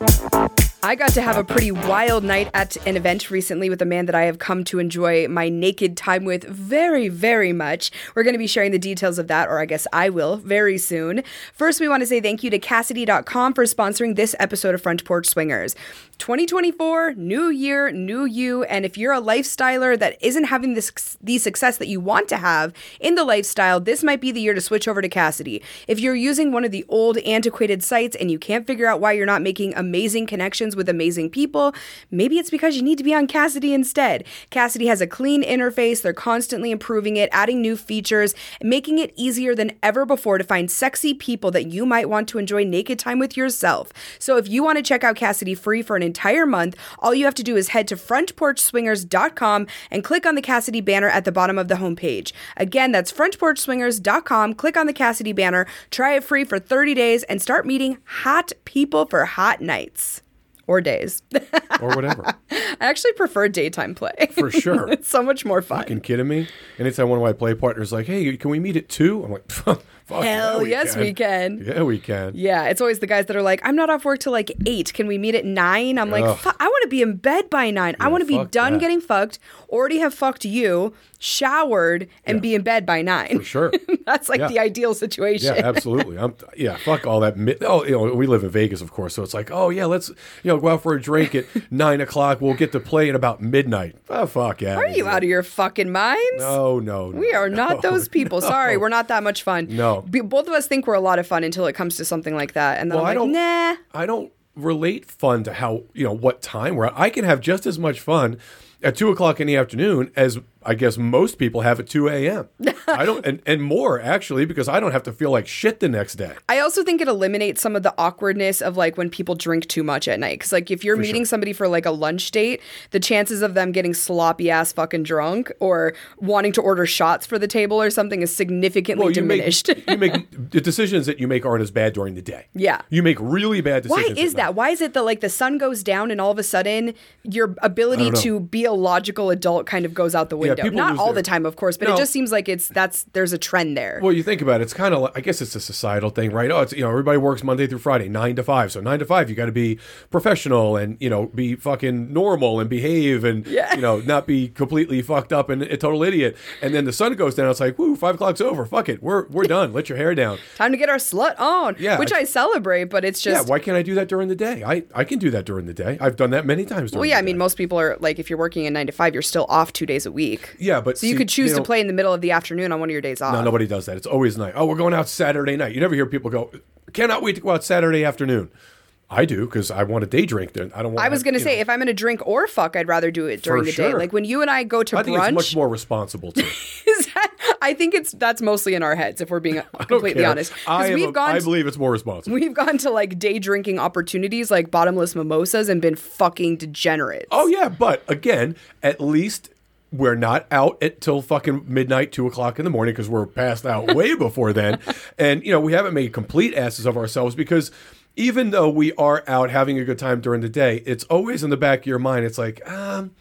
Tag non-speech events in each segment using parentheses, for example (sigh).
Thank you. I got to have a pretty wild night at an event recently with a man that I have come to enjoy my naked time with very, very much. We're going to be sharing the details of that, or I guess I will, very soon. First, we want to say thank you to Kasidie.com for sponsoring this episode of Front Porch Swingers. 2024, new year, new you. And if you're a lifestyler that isn't having the success that you want to have in the lifestyle, this might be the year to switch over to Kasidie. If you're using one of the old antiquated sites and you can't figure out why you're not making amazing connections with amazing people, maybe it's because you need to be on Kasidie instead. Kasidie has a clean interface, they're constantly improving it, adding new features, making it easier than ever before to find sexy people that you might want to enjoy naked time with yourself. So if you want to check out Kasidie free for an entire month, all you have to do is head to frontporchswingers.com and click on the Kasidie banner at the bottom of the homepage. Again, that's frontporchswingers.com. Click on the Kasidie banner, try it free for 30 days, and start meeting hot people for hot nights or days. (laughs) Or whatever. I actually prefer daytime play. For sure. (laughs) it's so much more fun. Fucking kidding me? Anytime one of my play partners like, hey, can we meet at two? I'm like, (laughs) fuck. Hell yeah, yes, we can. Yeah, we can. Yeah, it's always the guys that are like, I'm not off work till like eight. Can we meet at nine? I'm like, Ugh. "Fuck, I want to be in bed by nine. I want to be fuck done that. getting fucked, already have fucked you, showered, and be in bed by nine. For sure. (laughs) That's like Yeah. the ideal situation. Yeah, absolutely. I'm yeah, fuck all that. Mid- oh, you know, we live in Vegas, of course, so it's like, oh yeah, let's you know go out for a drink at (laughs) nine o'clock. We'll get to play at about midnight. Oh fuck yeah. Are you out of your fucking minds? No, no, We are not those people. (laughs) Sorry, we're not that much fun. No. B- both of us think we're a lot of fun until it comes to something like that, and then Well, I I'm don't- like, nah. I don't relate fun to how you know what time we're. At. I can have just as much fun at two o'clock in the afternoon as I guess most people have at two a.m. (laughs) I don't, and, and more actually because I don't have to feel like shit the next day. I also think it eliminates some of the awkwardness of like when people drink too much at night. Because like if you're meeting somebody for like a lunch date, the chances of them getting sloppy ass fucking drunk or wanting to order shots for the table or something is significantly you diminished. make (laughs) you make the decisions that you make aren't as bad during the day. Yeah. you make really bad decisions. Why is that? Why is it that like the sun goes down and all of a sudden your ability to be a logical adult kind of goes out the window? Not all their- the time, of course, but No. it just seems like it's that's there's a trend there. Well, you think about it, it's kind of like, I guess it's a societal thing, right? Oh, it's, you know, everybody works Monday through Friday, nine to five. So nine to five, you got to be professional and, you know, be fucking normal and behave and, Yeah. you know, not be completely fucked up and a total idiot. And then the sun goes down. It's like, woo, five o'clock's over. Fuck it. We're, we're (laughs) done. Let your hair down. Time to get our slut on. Yeah, Which I- I celebrate, but it's just Yeah. Why can't I do that during the day? I, I can do that during the day. I've done that many times. During Well, yeah, I mean, most people are like, if you're working a nine to five, you're still off two days a week. Yeah, but So you could choose to play in the middle of the afternoon on one of your days off. No, nobody does that. It's always night. Oh, we're going out Saturday night. You never hear people go, cannot wait to go out Saturday afternoon. I do because I want a day drink. Then I don't. Want I was going to say, know. if I'm going to drink or fuck, I'd rather do it during the day. Like when you and I go to I think brunch, it's much more responsible too. (laughs) is that, I think it's that's mostly in our heads if we're being (laughs) completely honest. I, we've a- gone I believe it's more responsible. we've gone to like day drinking opportunities like bottomless mimosas and been fucking degenerates. oh yeah, but again, at least we're not out until fucking midnight, two o'clock in the morning because we're passed out way (laughs) before then, and you know we haven't made complete asses of ourselves because. Even though we are out having a good time during the day, it's always in the back of your mind. It's like, um,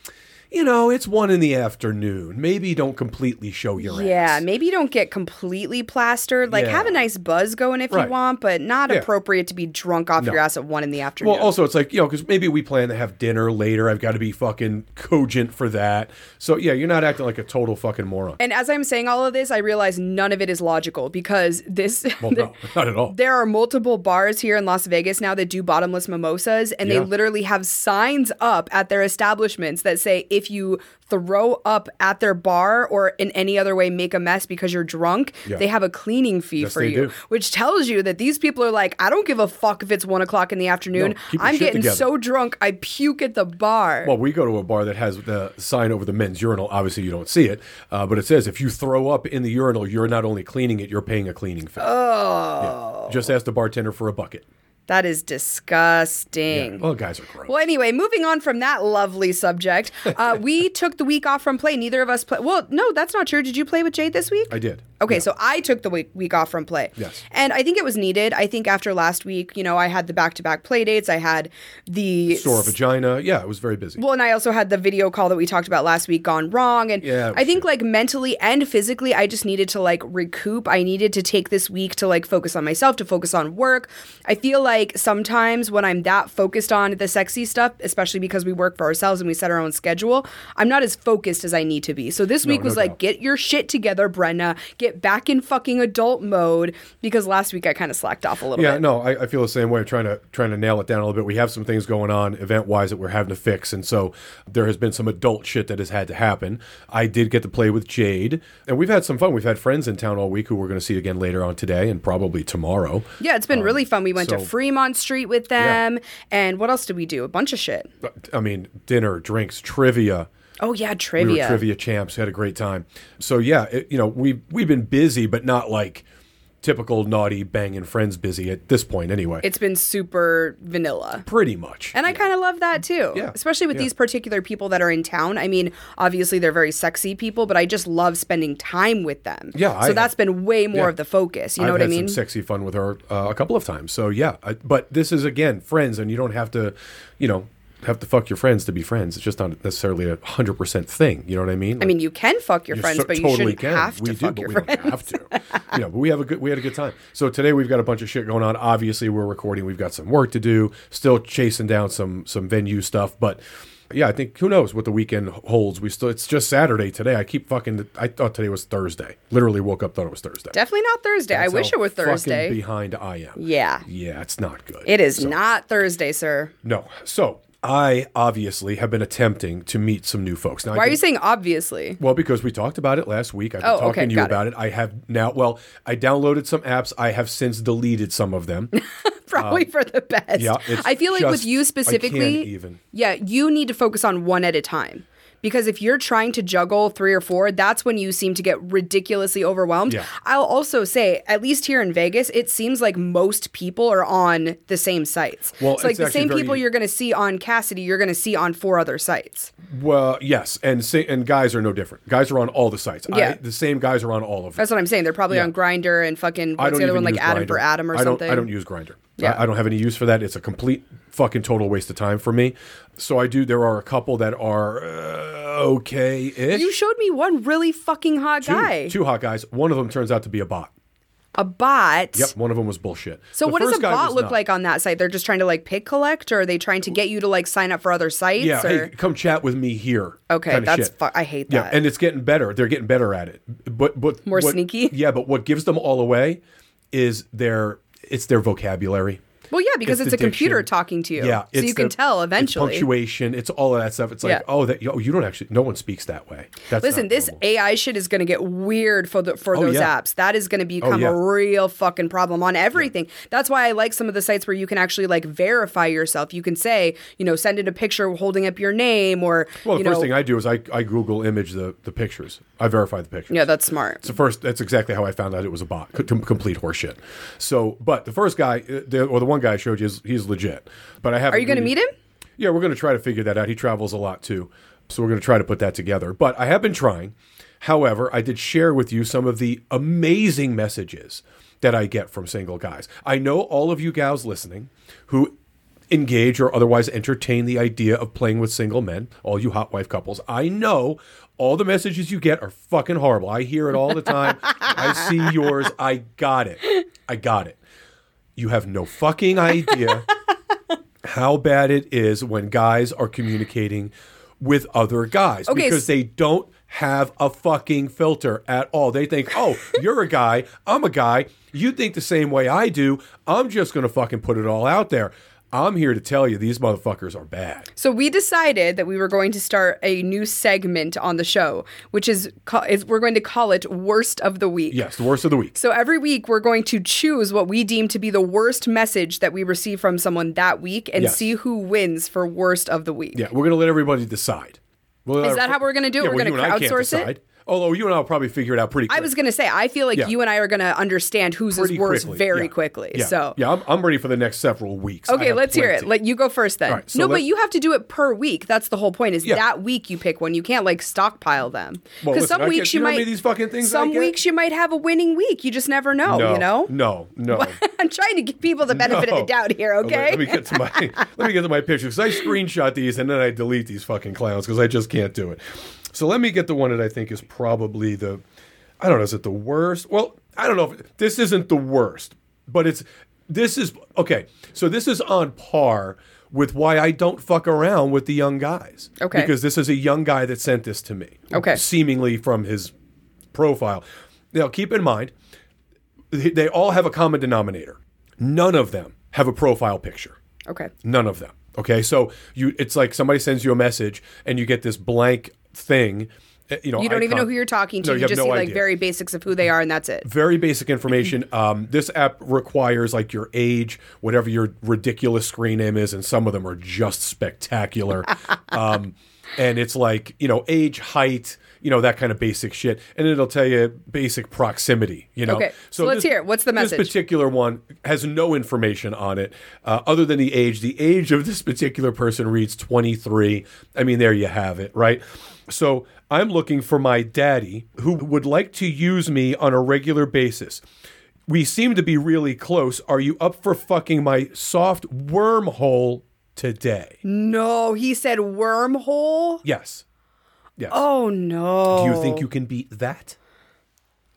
you know, it's one in the afternoon. Maybe don't completely show your ass. Yeah, ass. maybe you don't get completely plastered. Like Yeah. have a nice buzz going if Right. you want, but not Yeah. appropriate to be drunk off your ass at one in the afternoon. Well, also it's like you know because maybe we plan to have dinner later. I've got to be fucking cogent for that. So yeah, you're not acting like a total fucking moron. And as I'm saying all of this, I realize none of it is logical because this (laughs) Well, no, (laughs) not at all. there are multiple bars here in Las Vegas now that do bottomless mimosas and Yeah. they literally have signs up at their establishments that say if you throw up at their bar or in any other way make a mess because you're drunk, Yeah. they have a cleaning fee Yes, for you. do. Which tells you that these people are like, I don't give a fuck if it's one o'clock in the afternoon. No, I'm getting together." so drunk I puke at the bar. Well, we go to a bar that has the sign over the men's urinal. Obviously, you don't see it, uh, but it says if you throw up in the urinal, you're not only cleaning it, you're paying a cleaning fee. Oh. Just ask the bartender for a bucket. That is disgusting. Well, guys are gross. Well, anyway, moving on from that lovely subject, uh, (laughs) we took the week off from play. Neither of us play. Well, no, that's not true. Did you play with Jade this week? I did. Okay, Yeah. so I took the week, week off from play. Yes. And I think it was needed. I think after last week, you know, I had the back to back play dates. I had the. Sore vagina. Yeah, it was very busy. Well, and I also had the video call that we talked about last week gone wrong. And Yeah, I think like mentally and physically, I just needed to like recoup. I needed to take this week to like focus on myself, to focus on work. I feel like sometimes when I'm that focused on the sexy stuff, especially because we work for ourselves and we set our own schedule, I'm not as focused as I need to be. So this week no was like, doubt. get your shit together, Brenna. Get back in fucking adult mode because last week I kind of slacked off a little bit. Yeah, bit. no, I, I feel the same way. Trying to trying to nail it down a little bit. We have some things going on event wise that we're having to fix, and so there has been some adult shit that has had to happen. I did get to play with Jade, and we've had some fun. We've had friends in town all week who we're going to see again later on today and probably tomorrow. Yeah, it's been really fun. We went to Um, Fremont Street with them. And what else did we do? A bunch of shit. I mean, dinner, drinks, trivia. Oh, yeah, We trivia. were trivia champs. Had a great time. So yeah, it, you know, we we've been busy, but not like typical naughty banging friends busy at this point anyway. It's been super vanilla. pretty much. And I kind of love that too. Yeah. Especially with Yeah. these particular people that are in town. I mean, obviously they're very sexy people, but I just love spending time with them. Yeah, So I- that's been way more yeah. of the focus. You know I've what I mean? some sexy fun with her uh, a couple of times. So yeah, I, but this is again friends, and you don't have to, you know, have to fuck your friends to be friends. It's just not necessarily a hundred percent thing. You know what I mean? I mean, you can fuck your You friends, so- but you totally shouldn't can. have to do, fuck but your we friends. don't have to. (laughs) you know, but we have a good we had a good time. So today we've got a bunch of shit going on. Obviously, we're recording. We've got some work to do. Still chasing down some some venue stuff, but. Yeah, I think who knows what the weekend holds. We still it's just Saturday today. I keep fucking I thought today was Thursday. Literally woke up thought it was Thursday. Definitely not Thursday. I wish it were fucking Thursday. behind I am. yeah. Yeah, it's not good. It is not Thursday, sir. No. So I obviously have been attempting to meet some new folks. Now, Why are you saying obviously? Well, because we talked about it last week. I've been Oh, okay, talking to you got it. about it. I have now. Well, I downloaded some apps. I have since deleted some of them. (laughs) Probably for the best. Um, yeah, it's I feel like with you specifically, even. yeah, you need to focus on one at a time. Because if you're trying to juggle three or four, that's when you seem to get ridiculously overwhelmed. Yeah. I'll also say, at least here in Vegas, it seems like most people are on the same sites. Well, so like the same very- people you're going to see on Kasidie, you're going to see on four other sites. Well, yes, and sa- and guys are no different. Guys are on all the sites. Yeah. I, the same guys are on all of them. That's what I'm saying. They're probably Yeah. on Grindr and fucking what's the other one like Adam for Adam or I don't, something. I don't use Grindr. Yeah. I, I don't have any use for that. It's a complete fucking total waste of time for me. So I do. There are a couple that are uh, okay ish. You showed me one really fucking hot guy. Two hot guys. One of them turns out to be a bot. A bot. Yep, one of them was bullshit. So The what does a bot look not. like on that site? They're just trying to like pick collect, or are they trying to get you to like sign up for other sites? Yeah, or? hey, come chat with me here. Okay, that's fu- I hate that. Yeah, and it's getting better. They're getting better at it. But but More what- sneaky? Yeah, but what gives them all away is their it's their vocabulary. Well, yeah, because it's, a computer talking to you. Yeah, so you can the- tell it's eventually. punctuation. It's all of that stuff. It's like Yeah. oh that oh, you don't actually no one speaks that way. That's Listen, this normal. AI shit is going to get weird for the for those yeah. Oh, apps. That is going to become yeah. a real fucking problem on everything. That's why I like some of the sites where you can actually like verify yourself. You can say, you know, send in a picture holding up your name, or well, the first know, thing I do is I, I Google image the, the pictures. I verify the pictures. yeah, that's smart. It's the first. That's exactly how I found out it was a bot. Co- complete horseshit. So, but the first guy, uh, the, or the one guy I showed you, is he's legit. But I have. Are you going to meet him? Yeah, we're going to try to figure that out. He travels a lot too, so we're going to try to put that together. But I have been trying. However, I did share with you some of the amazing messages that I get from single guys. I know all of you gals listening who engage or otherwise entertain the idea of playing with single men, all you hot wife couples. I know all the messages you get are fucking horrible. I hear it all the time. I see yours. I got it. I got it. You have no fucking idea (laughs) how bad it is when guys are communicating with other guys Okay, because s- they don't have a fucking filter at all. They think, "Oh, (laughs) you're a guy, I'm a guy. You think the same way I do. I'm just to fucking put it all out there." I'm here to tell you these motherfuckers are bad. So we decided that we were going to start a new segment on the show, which is, is we're going to call it "Worst of the Week." Yes, the worst of the week. So every week we're going to choose what we deem to be the worst message that we receive from someone that week and Yes. see who wins for worst of the week. Yeah, we're going to let everybody decide. We'll Is that how we're gonna do it? Yeah, We're well, I can't crowdsource it? Although you and I'll probably figure it out pretty. Quick. I was gonna say, I feel like Yeah. you and I are gonna understand whose pretty is worse quickly. very Yeah. quickly. Yeah. So yeah, I'm, I'm ready for the next several weeks. Okay, let's hear it. plenty. Let you go first then. Right, so no, but you have to do it per week. That's the whole point. Is that week you pick one. You can't like stockpile them. Because listen, some I weeks get- you you know might these fucking things Some weeks you might have a winning week. You just never know. no, You know. no, no. (laughs) I'm trying to give people the benefit of the doubt here. Let- Okay. Let, me get to my (laughs) let me get to my pictures because I screenshot these and then I delete these fucking clowns because I just can't do it. So let me get the one that I think is probably the I don't know is it the worst? Well, I don't know if this isn't the worst, but it's this is okay. So this is on par with why I don't fuck around with the young guys. Okay. Because this is a young guy that sent this to me. Okay. Seemingly from his profile. Now keep in mind they they all have a common denominator. None of them have a profile picture. okay. None of them. Okay, so you it's like somebody sends you a message and you get this blank thing. uh, You know, You don't even know who you're talking to. No, you, you just no see like very basics of who they are, and that's it. Very basic information. (laughs) Um, this app requires like your age, whatever your ridiculous screen name is, and some of them are just spectacular. (laughs) um, and it's like you know age, height, you know that kind of basic shit, and it'll tell you basic proximity. You know. Okay, so let's hear it. What's the message? This particular one has no information on it uh, other than the age. The age of this particular person reads 23. I mean, there you have it, right? So I'm looking for my daddy who would like to use me on a regular basis. We seem to be really close. Are you up for fucking my soft wormhole today? No, he said wormhole. Yes. Yes. Oh no. Do you think you can beat that?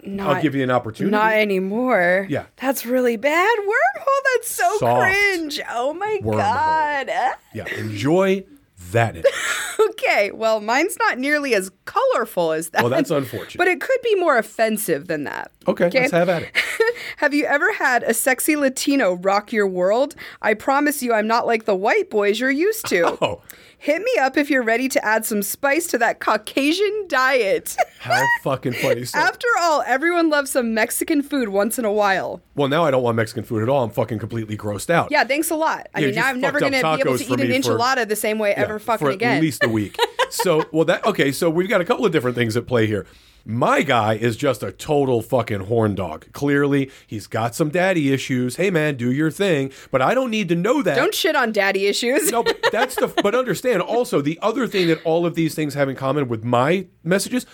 Not, I'll give you an opportunity. Not anymore. Yeah. That's really bad. Wormhole. That's so Soft cringe. Oh my wormhole. god. yeah. Enjoy that. (laughs) Okay, well, mine's not nearly as colorful as that. Well, that's unfortunate. But it could be more offensive than that. Okay, let's have at it. (laughs) Have you ever had a sexy Latino rock your world? I promise you, I'm not like the white boys you're used to. Oh. Hit me up if you're ready to add some spice to that Caucasian diet. (laughs) How fucking funny. So, After all, everyone loves some Mexican food once in a while. well, now I don't want Mexican food at all. I'm fucking completely grossed out. Yeah, thanks a lot. I Yeah, mean, you now I'm never fucked going up to be able tacos to for eat an me for- enchilada the same way ever fucking again. for at again. least a week. (laughs) so, well, that okay. So we've got a couple of different things at play here. My guy is just a total fucking horn dog. Clearly, he's got some daddy issues. Hey, man, do your thing. But I don't need to know that. Don't shit on daddy issues. no, but (laughs) that's the. But understand also the other thing that all of these things have in common with my messages: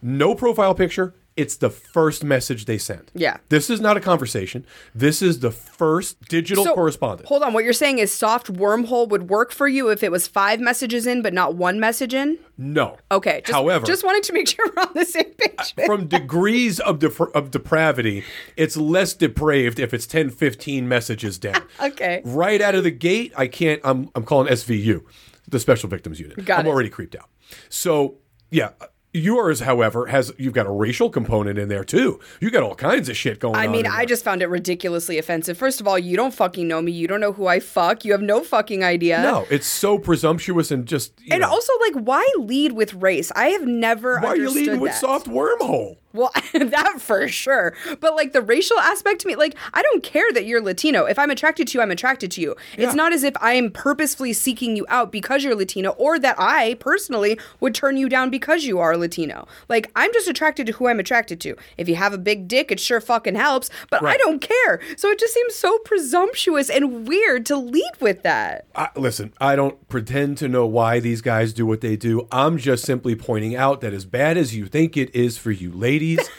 no profile picture. It's the first message they send. Yeah. This is not a conversation. This is the first digital So, correspondence. Hold on. What you're saying is soft wormhole would work for you if it was five messages in, but not one message in? no. Okay. Just, However, just wanted to make (laughs) sure we're on the same page. from degrees of of depravity, it's less depraved if it's 10, 15 messages down. (laughs) Okay. Right out of the gate, I can't. I'm I'm calling SVU, the Special Victims Unit. Got I'm it. already creeped out. So yeah. Yours, however, has you've got a racial component in there too. You got all kinds of shit going on. I mean, I just found it ridiculously offensive. First of all, you don't fucking know me. You don't know who I fuck. You have no fucking idea. no, it's so presumptuous and just. And know, also, like, why lead with race? I have never why are you leading with soft wormhole? Well, (laughs) that for sure. But like the racial aspect to me, like I don't care that you're Latino. If I'm attracted to you, I'm attracted to you. Yeah. It's not as if I am purposefully seeking you out because you're Latino or that I personally would turn you down because you are Latino. Like I'm just attracted to who I'm attracted to. If you have a big dick, it sure fucking helps, but I don't care. So it just seems so presumptuous and weird to lead with that. I, listen, I don't pretend to know why these guys do what they do. I'm just simply pointing out that as bad as you think it is for you ladies, it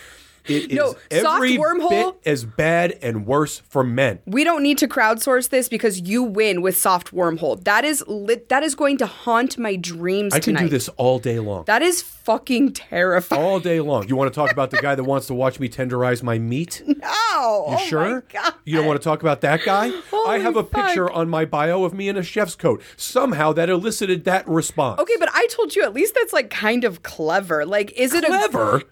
(laughs) is No, soft every wormhole- bit as bad and worse for men. We don't need to crowdsource this because you win with soft wormhole. That is lit. That is going to haunt my dreams I can do this all day long. That is fucking terrifying. all day long. You want to talk about the guy that (laughs) wants to watch me tenderize my meat? No. You Oh, sure? my God. You don't want to talk about that guy? I have a fuck. picture on my bio of me in a chef's coat. Somehow that elicited that response. Okay, but I told you at least that's like kind of clever. Like, is it clever. (laughs)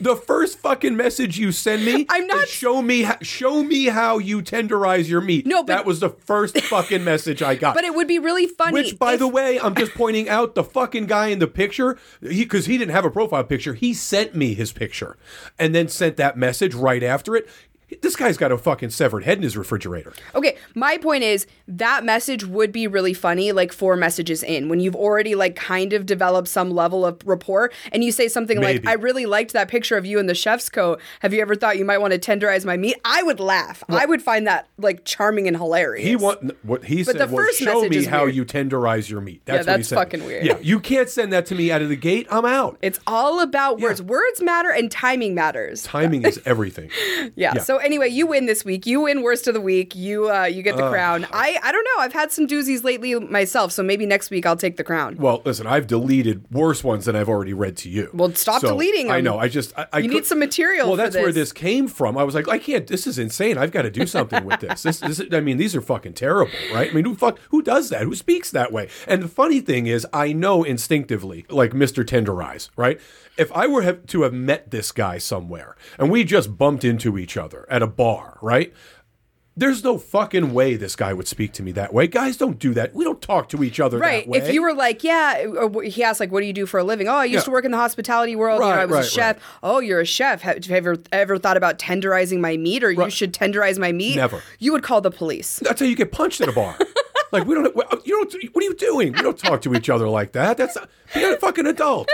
the first fucking message you send me, I'm not- show me ho- show me how you tenderize your meat. No, but- that was the first (laughs) fucking message I got. But it would be really funny. Which, by if- the way, I'm just pointing out the fucking guy in the picture, because he, didn't have a profile picture. He sent me his picture, and then sent that message right after it. This guy's got a fucking severed head in his refrigerator. Okay, my point is that message would be really funny like four messages in when you've already like kind of developed some level of rapport and you say something Maybe. like I really liked that picture of you in the chef's coat. Have you ever thought you might want to tenderize my meat? I would laugh. I would find that like charming and hilarious. He want what he But said the was show me how weird. you tenderize your meat. That's what he that's said. fucking weird. Yeah, you can't send that to me out of the gate. I'm out. it's all about words. Words matter and timing matters. Timing is everything. (laughs) Yeah. Yeah. So anyway, you win this week. You win worst of the week. You uh, you get the crown. I I don't know. I've had some doozies lately myself, so maybe next week I'll take the crown. Well, listen, I've deleted worse ones than I've already read to you. Well, stop So, deleting I know. I just I, I You need some material Well, that's where this. this came from. I was like, I can't. This is insane. I've got to do something with this. This, this I mean, these are fucking terrible, right? I mean, who fuck who does that? Who speaks that way? And the funny thing is, I know instinctively, like Mister Tenderize, right? If I were have, to have met this guy somewhere and we just bumped into each other at a bar, right? There's no fucking way this guy would speak to me that way. Guys don't do that. We don't talk to each other Right. that way. If you were like, yeah, or he asked like, what do you do for a living? Oh, I used Yeah. to work in the hospitality world. you know, I was right, a chef. right. Oh, you're a chef. Have, have you ever ever thought about tenderizing my meat, or you should tenderize my meat? Never. You would call the police. That's how you get punched at a bar. (laughs) like we don't. You don't. What are you doing? We don't talk to each other like that. That's not, be a fucking adult.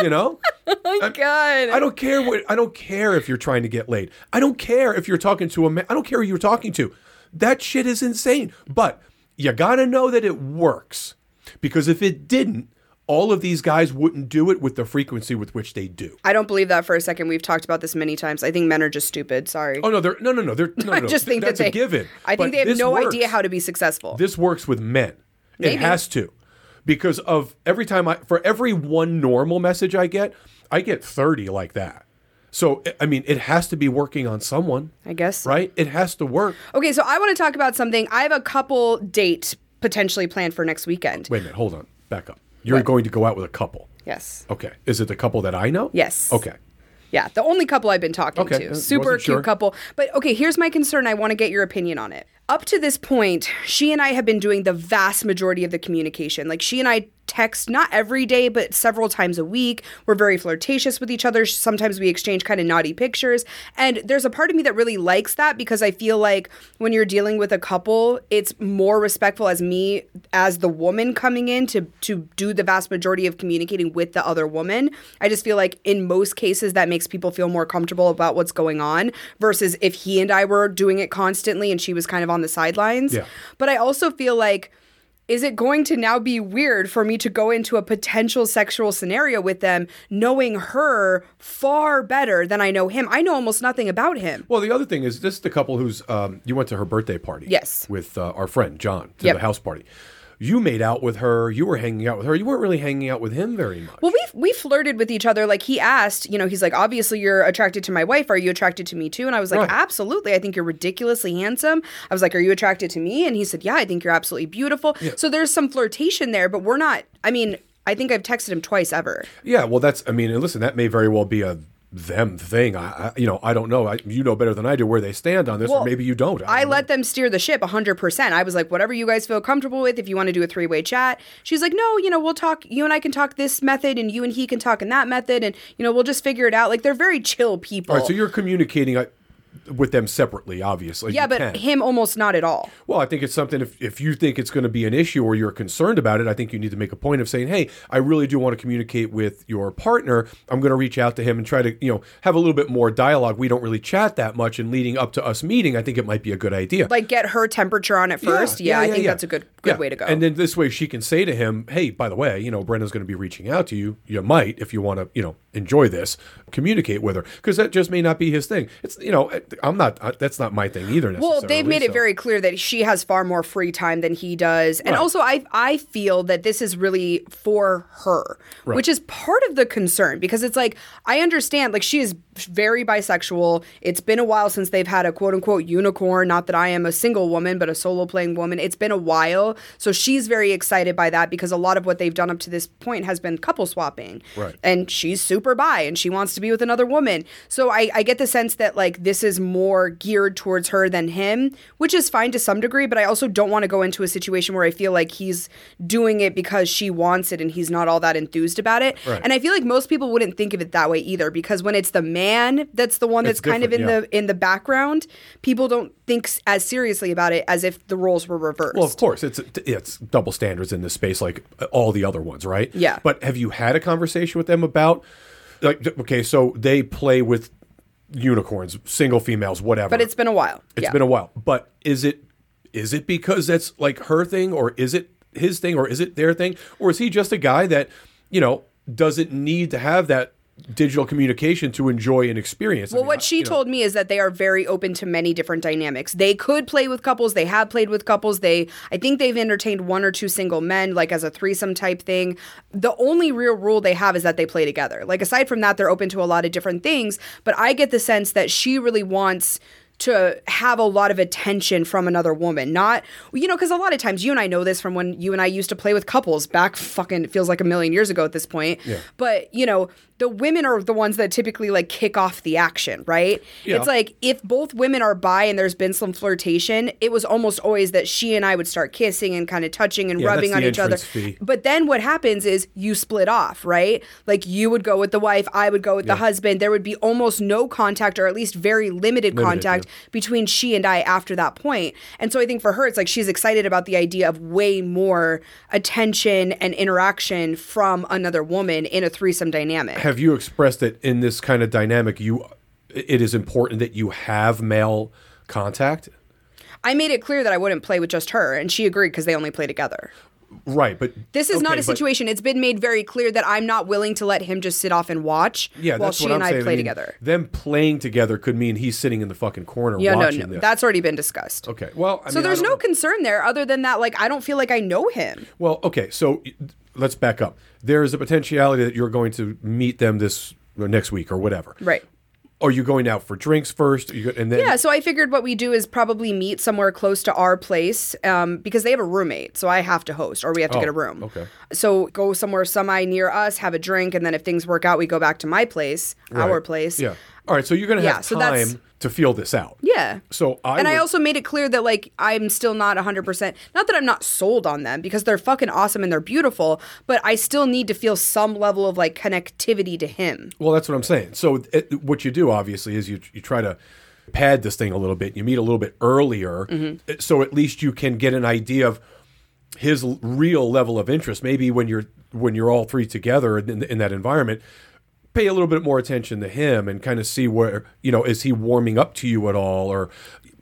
You know. (laughs) Oh my god. I don't care what. I don't care if you're trying to get laid. I don't care if you're talking to a man. I don't care who you're talking to. That shit is insane. But you gotta know that it works because if it didn't, all of these guys wouldn't do it with the frequency with which they do. I don't believe that for a second. We've talked about this many times. I think men are just stupid. Sorry. Oh no, they're no, no, no. They're (laughs) no, no. I just think that's that they a given. I But think they have no works. idea how to be successful. This works with men. It has to. Because of every time I for every one normal message I get, I get 30 like that. So I mean, it has to be working on someone, I guess. right? It has to work. Okay, so I want to talk about something. I have a couple date potentially planned for next weekend. Wait a minute, hold on. Back up. You're going to go out with a couple. Yes. Okay. Is it the couple that I know? Yes. Okay. Yeah, the only couple I've been talking Okay, to. Super cute sure. couple. But okay, here's my concern. I want to get your opinion on it. Up to this point, she and I have been doing the vast majority of the communication. Like she and I text not every day, but several times a week. We're very flirtatious with each other. Sometimes we exchange kind of naughty pictures. And there's a part of me that really likes that because I feel like when you're dealing with a couple, it's more respectful as me as the woman coming in to to do the vast majority of communicating with the other woman. I just feel like in most cases that makes people feel more comfortable about what's going on versus if he and I were doing it constantly and she was kind of on the sidelines. Yeah. But I also feel like is it going to now be weird for me to go into a potential sexual scenario with them knowing her far better than I know him? I know almost nothing about him. Well, the other thing is this is the couple who's um, you went to her birthday party. Yes. With uh, our friend John to Yep. the house party. You made out with her. You were hanging out with her. You weren't really hanging out with him very much. Well, we we flirted with each other. Like he asked, you know, he's like, obviously you're attracted to my wife. Are you attracted to me too? And I was like, Right. absolutely. I think you're ridiculously handsome. I was like, are you attracted to me? And he said, yeah, I think you're absolutely beautiful. So there's some flirtation there, but we're not. I mean, I think I've texted him twice ever. Yeah, well, that's. I mean, listen, that may very well be a them thing. I, I you know, I don't know. I, you know better than I do where they stand on this, Well, or maybe you don't. I don't know. let them steer the ship 100%. I was like, whatever you guys feel comfortable with, if you want to do a three way chat. She's like, no, you know, we'll talk, you and I can talk this method, and you and he can talk in that method, and, you know, we'll just figure it out. Like, they're very chill people. All right, so you're communicating with them separately, obviously. yeah, but can. him almost not at all. Well, I think it's something. If, if you think it's going to be an issue or you're concerned about it, I think you need to make a point of saying, "Hey, I really do want to communicate with your partner. I'm going to reach out to him and try to, you know, have a little bit more dialogue. We don't really chat that much, and leading up to us meeting, I think it might be a good idea." Like, get her temperature on it first. Yeah, I think that's a good good Yeah. way to go. And then this way, she can say to him, "Hey, by the way, you know, Brenna's going to be reaching out to you. You might, if you want to, you know, enjoy this, communicate with her, because that just may not be his thing. It's, you know, I'm not. uh, That's not my thing either. Well, they've made it very clear that she has far more free time than he does. And Right. also I I feel that this is really for her, which is part of the concern because it's like I understand like she is very bisexual. It's been a while since they've had a quote unquote unicorn, not that I am a single woman, but a solo playing woman. It's been a while. So she's very excited by that because a lot of what they've done up to this point has been couple swapping. Right. And she's super super bi and she wants to be with another woman. So I, I get the sense that like this is more geared towards her than him, which is fine to some degree, but I also don't want to go into a situation where I feel like he's doing it because she wants it and he's not all that enthused about it. Right. And I feel like most people wouldn't think of it that way either because when it's the man that's the one that's kind of in different, the in the background, people don't think as seriously about it as if the roles were reversed. Well, of course, it's it's double standards in this space, like all the other ones, right? Yeah. But have you had a conversation with them about, like, okay, so they play with unicorns, single females, whatever. but it's been a while. It's yeah. been a while. But is it is it because that's like her thing, or is it his thing, or is it their thing, or is he just a guy that you know doesn't need to have that digital communication to enjoy an experience? I Well, mean, what I- she you know, told me is that they are very open to many different dynamics. They could play with couples. They have played with couples. They, I think they've entertained one or two single men, like as a threesome type thing. The only real rule they have is that they play together. Like aside from that, they're open to a lot of different things. But I get the sense that she really wants to have a lot of attention from another woman. Not, you know, because a lot of times you and I know this from when you and I used to play with couples back fucking, it feels like a million years ago at this point. Yeah. But, you know, the women are the ones that typically like kick off the action, right? Yeah. It's like if both women are bi and there's been some flirtation, it was almost always that she and I would start kissing and kind of touching and Yeah, rubbing on each other. fee. But then what happens is you split off, right? Like you would go with the wife, I would go with the husband. There would be almost no contact or at least very limited, contact between she and I after that point. And so I think for her, it's like she's excited about the idea of way more attention and interaction from another woman in a threesome dynamic. have you expressed that in this kind of dynamic, you it is important that you have male contact? I made it clear that I wouldn't play with just her, and she agreed because they only play together. Right, but This is not okay, a but- situation. It's been made very clear that I'm not willing to let him just sit off and watch Yeah, while that's she and I saying. play mean, together. Them playing together could mean he's sitting in the fucking corner Yeah, no, watching no, this. that's already been discussed. okay. Well, I So mean, there's no know. concern there other than that, like, I don't feel like I know him. Well, okay, so let's back up. There is a potentiality that you're going to meet them this uh, next week or whatever. Right. Are you going out for drinks first? You and then Yeah, so I figured what we do is probably meet somewhere close to our place um, because they have a roommate, so I have to host or we have to Oh, get a room. okay. So go somewhere semi near us, have a drink, and then if things work out, we go back to my place, our place. Yeah. All right, so you're going to Yeah, have so that's- time to feel this out. Yeah. So I and I would- also made it clear that like I'm still not 100% not that I'm not sold on them because they're fucking awesome and they're beautiful, but I still need to feel some level of like connectivity to him. Well, that's what I'm saying. So it, what you do obviously is you you try to pad this thing a little bit. You meet a little bit earlier, Mm-hmm. so at least you can get an idea of his real level of interest. Maybe when you're when you're all three together in, in that environment, pay a little bit more attention to him and kind of see where you know is he warming up to you at all or.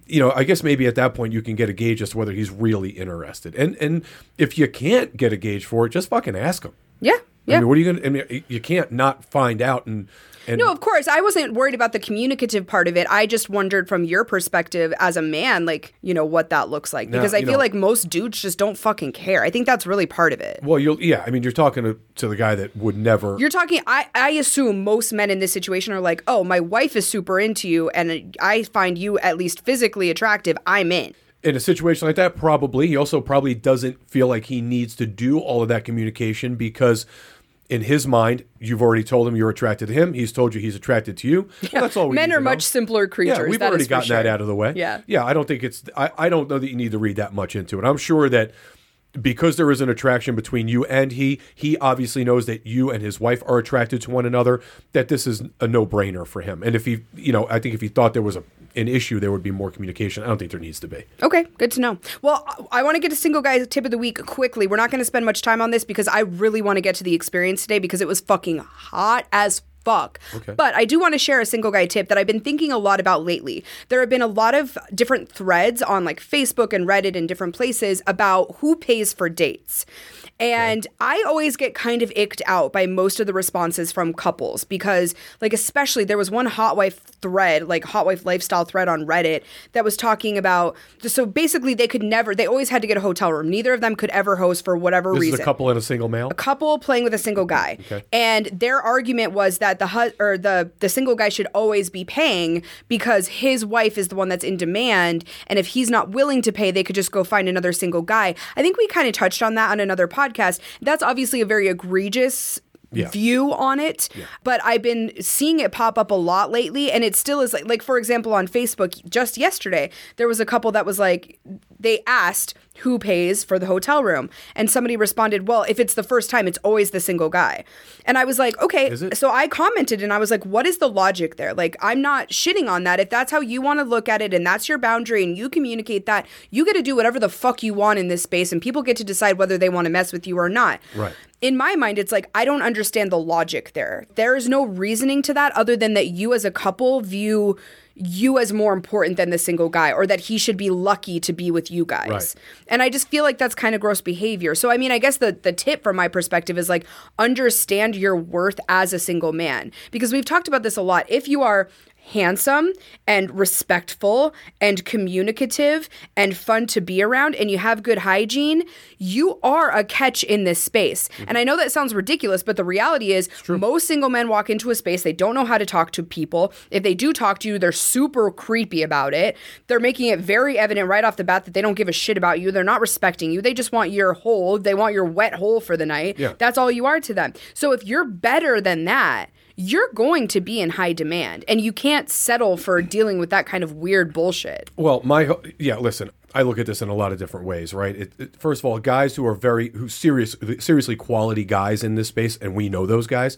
You know, I guess maybe at that point you can get a gauge as to whether he's really interested, and and if you can't get a gauge for it, just fucking ask him. Yeah. Yeah. I mean, what are you gonna? I mean, you can't not find out and and No, of course. I wasn't worried about the communicative part of it. I just wondered from your perspective as a man, like, you know, what that looks like. Now, Because I feel know- like most dudes just don't fucking care. I think that's really part of it. Well, you'll yeah. I mean, you're talking to, to the guy that would never. You're talking, I, I assume most men in this situation are like, oh, my wife is super into you and I find you at least physically attractive. I'm in. in a situation like that, probably he also probably doesn't feel like he needs to do all of that communication because, in his mind, you've already told him you're attracted to him. He's told you he's attracted to you. Well, that's all we Men need are to know. much simpler creatures. Yeah, we've that already gotten that out of the way. Yeah. yeah. I don't think it's. I, I don't know that you need to read that much into it. I'm sure that because there is an attraction between you and he, he obviously knows that you and his wife are attracted to one another. That this is a no brainer for him. And if he, you know, I think if he thought there was a an issue, there would be more communication. I don't think there needs to be. Okay, good to know. Well, I want to get a single guy tip of the week quickly. We're not going to spend much time on this because I really want to get to the experience today because it was fucking hot as fuck. Okay. But I do want to share a single guy tip that I've been thinking a lot about lately. There have been a lot of different threads on like Facebook and Reddit and different places about who pays for dates. And I always get kind of icked out by most of the responses from couples because, like, especially there was one hot wife thread, like hot wife lifestyle thread on Reddit that was talking about. So basically, they could never, they always had to get a hotel room. Neither of them could ever host for whatever This reason a couple and a single male. A couple playing with a single guy. And their argument was that the hu- or the the single guy should always be paying because his wife is the one that's in demand and if he's not willing to pay they could just go find another single guy. I think we kind of touched on that on another podcast. That's obviously a very egregious Yeah. view on it. But I've been seeing it pop up a lot lately, and it still is like, like for example, on Facebook just yesterday, there was a couple that was like, they asked who pays for the hotel room, and somebody responded, "Well, if it's the first time, it's always the single guy." And I was like, "Okay." So I commented, and I was like, "What is the logic there? Like, I'm not shitting on that. If that's how you want to look at it, and that's your boundary, and you communicate that, you get to do whatever the fuck you want in this space, and people get to decide whether they want to mess with you or not." Right. In my mind, it's like I don't understand the logic there. There is no reasoning to that other than that you as a couple view you as more important than the single guy or that he should be lucky to be with you guys. Right. And I just feel like that's kind of gross behavior. So I mean, I guess the the tip from my perspective is like understand your worth as a single man because we've talked about this a lot. If you are handsome and respectful and communicative and fun to be around and you have good hygiene, you are a catch in this space. Mm-hmm. And I know that sounds ridiculous, but the reality is most single men walk into a space, they don't know how to talk to people. If they do talk to you, they're super creepy about it. They're making it very evident right off the bat that they don't give a shit about you. They're not respecting you. They just want your hole. They want your wet hole for the night. Yeah. That's all you are to them. So if you're better than that, you're going to be in high demand and you can't settle for dealing with that kind of weird bullshit. Well, my yeah. Listen, I look at this in a lot of different ways, right? It, it- first of all, guys who are very who serious, seriously quality guys in this space, and we know those guys.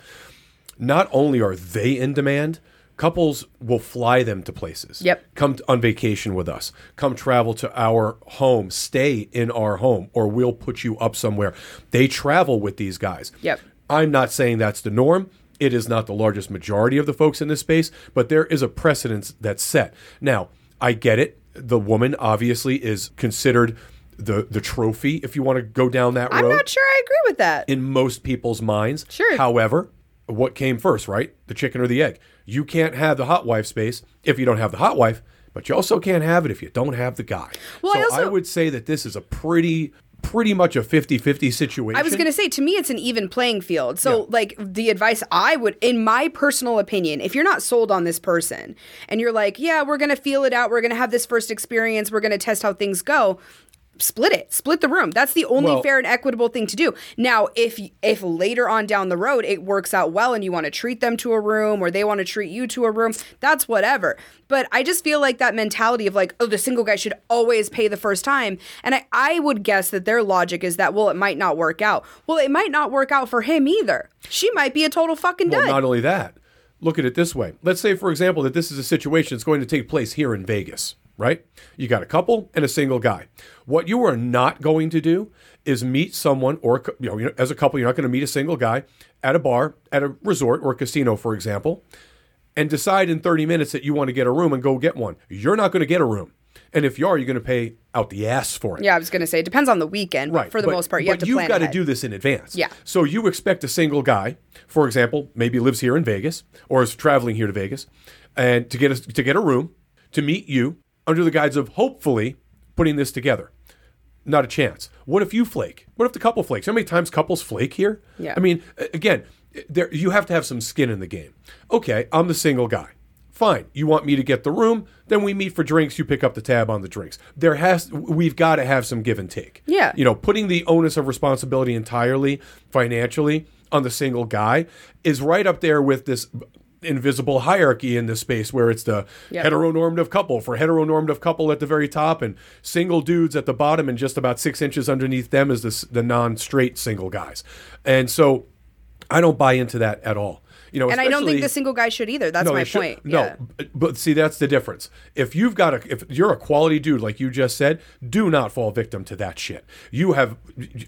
Not only are they in demand, couples will fly them to places. Yep. Come on vacation with us. Come travel to our home. Stay in our home, or we'll put you up somewhere. They travel with these guys. Yep. I'm not saying that's the norm. It is not the largest majority of the folks in this space, but there is a precedence that's set. Now, I get it. The woman obviously is considered the the trophy if you want to go down that road I'm not sure I agree with that. in most people's minds. Sure. However, what came first, right? The chicken or the egg? You can't have the hot wife space if you don't have the hot wife, but you also can't have it if you don't have the guy. Well, so I also- would say that this is a pretty pretty much a 50-50 situation. I was going to say, to me, it's an even playing field. So, Yeah. like, the advice I would, in my personal opinion, if you're not sold on this person and you're like, yeah, we're going to feel it out, we're going to have this first experience, we're going to test how things go. Split it, split the room. That's the only Well- fair and equitable thing to do. Now, if if later on down the road it works out well and you want to treat them to a room or they want to treat you to a room, that's whatever. But I just feel like that mentality of like, oh, the single guy should always pay the first time. And I, I would guess that their logic is that, well, it might not work out. Well, it might not work out for him either. She might be a total fucking Well, dud. not only that, look at it this way. Let's say, for example, that this is a situation that's going to take place here in Vegas, right? You got a couple and a single guy. What you are not going to do is meet someone, or you know, as a couple, you're not going to meet a single guy at a bar, at a resort or a casino, for example, and decide in 30 minutes that you want to get a room and go get one. You're not going to get a room. And if you are, you're going to pay out the ass for it. yeah, I was going to say, it depends on the weekend. But Right. for the but- most part, you but have to you've got to do this in advance. Yeah. So you expect a single guy, for example, maybe lives here in Vegas or is traveling here to Vegas, and to get a, to get a room to meet you under the guise of hopefully putting this together. Not a chance. What if you flake? What if the couple flakes? How many times couples flake here? Yeah. I mean, again, there you have to have some skin in the game. Okay, I'm the single guy. Fine. You want me to get the room? Then we meet for drinks. You pick up the tab on the drinks. There has we've got to have some give and take. Yeah. You know, putting the onus of responsibility entirely financially on the single guy is right up there with this invisible hierarchy in this space where it's the Yeah. heteronormative couple for heteronormative couple at the very top and single dudes at the bottom and just about six inches underneath them is this, the non-straight single guys and so i don't buy into that at all you know and I don't think the single guy should either. That's no, my point. No, Yeah. but, but see, that's the difference. If you've got a, if you're a quality dude like you just said, do not fall victim to that shit. You have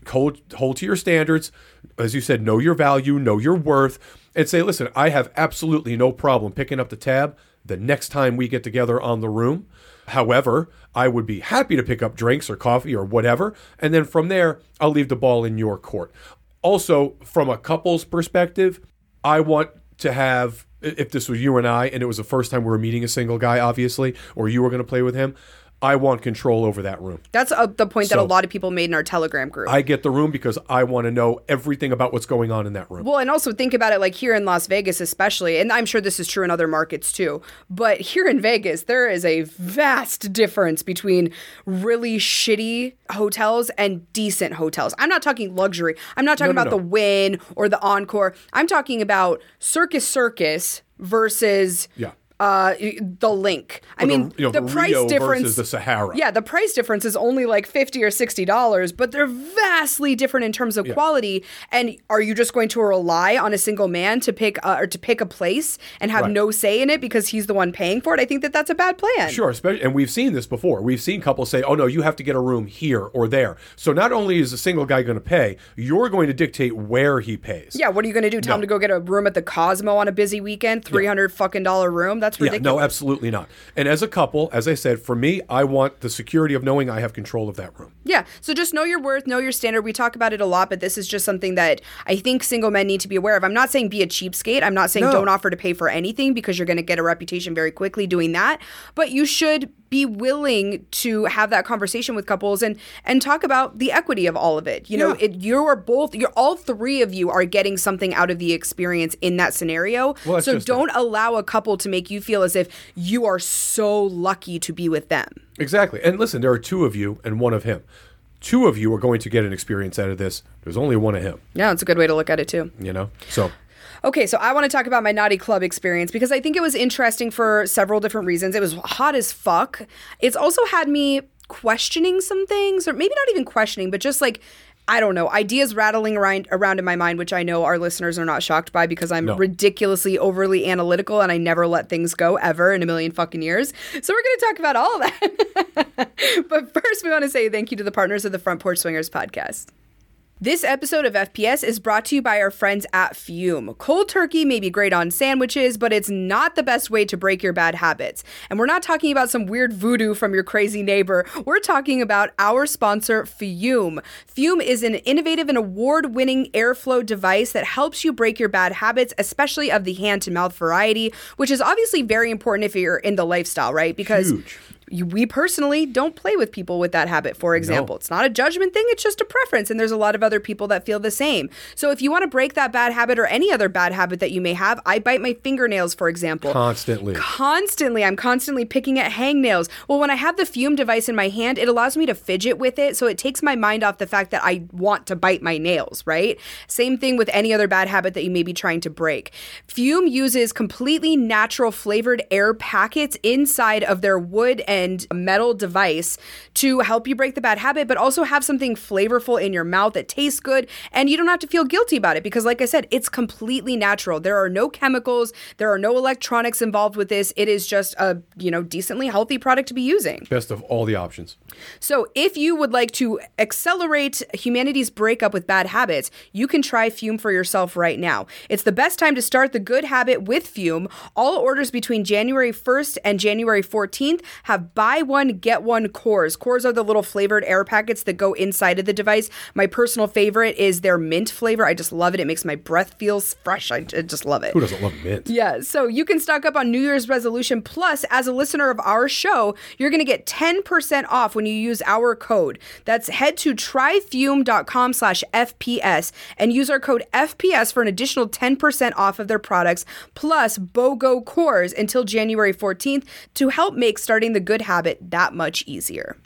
hold hold to your standards, as you said, know your value, know your worth, and say, listen, I have absolutely no problem picking up the tab the next time we get together on the room. However, I would be happy to pick up drinks or coffee or whatever, and then from there, I'll leave the ball in your court. Also, from a couple's perspective, I want to have, if this was you and I, and it was the first time we were meeting a single guy, obviously, or you were going to play with him, I want control over that room. That's uh, the point that a lot of people made in our Telegram group. I get the room because I want to know everything about what's going on in that room. Well, and also think about it like here in Las Vegas, especially, and I'm sure this is true in other markets too. But here in Vegas, there is a vast difference between really shitty hotels and decent hotels. I'm not talking luxury. I'm not talking No, no, about no. the Wynn or the Encore. I'm talking about Circus Circus versus Yeah. Uh, the LINQ. I Or the- mean, you know, the, price Rio difference the Sahara. Yeah, the price difference is only like 50 or 60 dollars, but they're vastly different in terms of quality. And are you just going to rely on a single man to pick uh, or to pick a place and have Right. no say in it because he's the one paying for it? I think that that's a bad plan. Sure, especially, and we've seen this before. We've seen couples say, "Oh no, you have to get a room here or there." So not only is a single guy going to pay, you're going to dictate where he pays. Yeah, what are you going to do? Tell him to go get a room at the Cosmo on a busy weekend, 300 fucking dollar room? That's Yeah, ridiculous. no, absolutely not. And as a couple, as I said, for me, I want the security of knowing I have control of that room. Yeah. So just know your worth, know your standard. We talk about it a lot, but this is just something that I think single men need to be aware of. I'm not saying be a cheapskate. I'm not saying No. don't offer to pay for anything because you're going to get a reputation very quickly doing that. But you should be willing to have that conversation with couples and and talk about the equity of all of it. You know, it you are both you're all three of you are getting something out of the experience in that scenario. Well, so don't allow a couple to make you feel as if you are so lucky to be with them. Exactly. And listen, there are two of you and one of him. Two of you are going to get an experience out of this. There's only one of him. Yeah, it's a good way to look at it too. You know. So Okay, so I want to talk about my naughty club experience because I think it was interesting for several different reasons. It was hot as fuck. It's also had me questioning some things, or maybe not even questioning, but just like I don't know, ideas rattling around around in my mind, which I know our listeners are not shocked by because I'm No. ridiculously overly analytical and I never let things go ever in a million fucking years. So we're going to talk about all that. (laughs) but first, we want to say thank you to the partners of the Front Porch Swingers podcast. This episode of FPS is brought to you by our friends at Fum. Cold turkey may be great on sandwiches, but it's not the best way to break your bad habits. And we're not talking about some weird voodoo from your crazy neighbor. We're talking about our sponsor, Fum. Fum is an innovative and award winning airflow device that helps you break your bad habits, especially of the hand to mouth variety, which is obviously very important if you're in the lifestyle, right? Because Huge. You, we personally don't play with people with that habit, for example. It's not a judgment thing, it's just a preference. And there's a lot of other people that feel the same. So if you want to break that bad habit or any other bad habit that you may have, I bite my fingernails, for example. constantly. Constantly, I'm constantly picking at hangnails. Well, when I have the Fum device in my hand, it allows me to fidget with it. So it takes my mind off the fact that I want to bite my nails, right? Same thing with any other bad habit that you may be trying to break. Fum uses completely natural flavored air packets inside of their wood and metal device to help you break the bad habit, but also have something flavorful in your mouth that tastes good. And you don't have to feel guilty about it because, like I said, it's completely natural. There are no chemicals, there are no electronics involved with this. It is just a, you know, decently healthy product to be using. Best of all the options. So, if you would like to accelerate humanity's breakup with bad habits, you can try Fum for yourself right now. It's the best time to start the good habit with Fum. All orders between January 1st and January 14th have buy one, get one cores. Cores are the little flavored air packets that go inside of the device. My personal favorite is their mint flavor. I just love it. It makes my breath feels fresh. I, I just love it. Who doesn't love mint? Yeah, so you can stock up on New Year's resolution. Plus, as a listener of our show, you're going to get 10% off when you use our code. That's head to tryfum.com slash FPS and use our code FPS for an additional 10% off of their products, plus BOGO cores until January 14th to help make starting the good habit that much easier.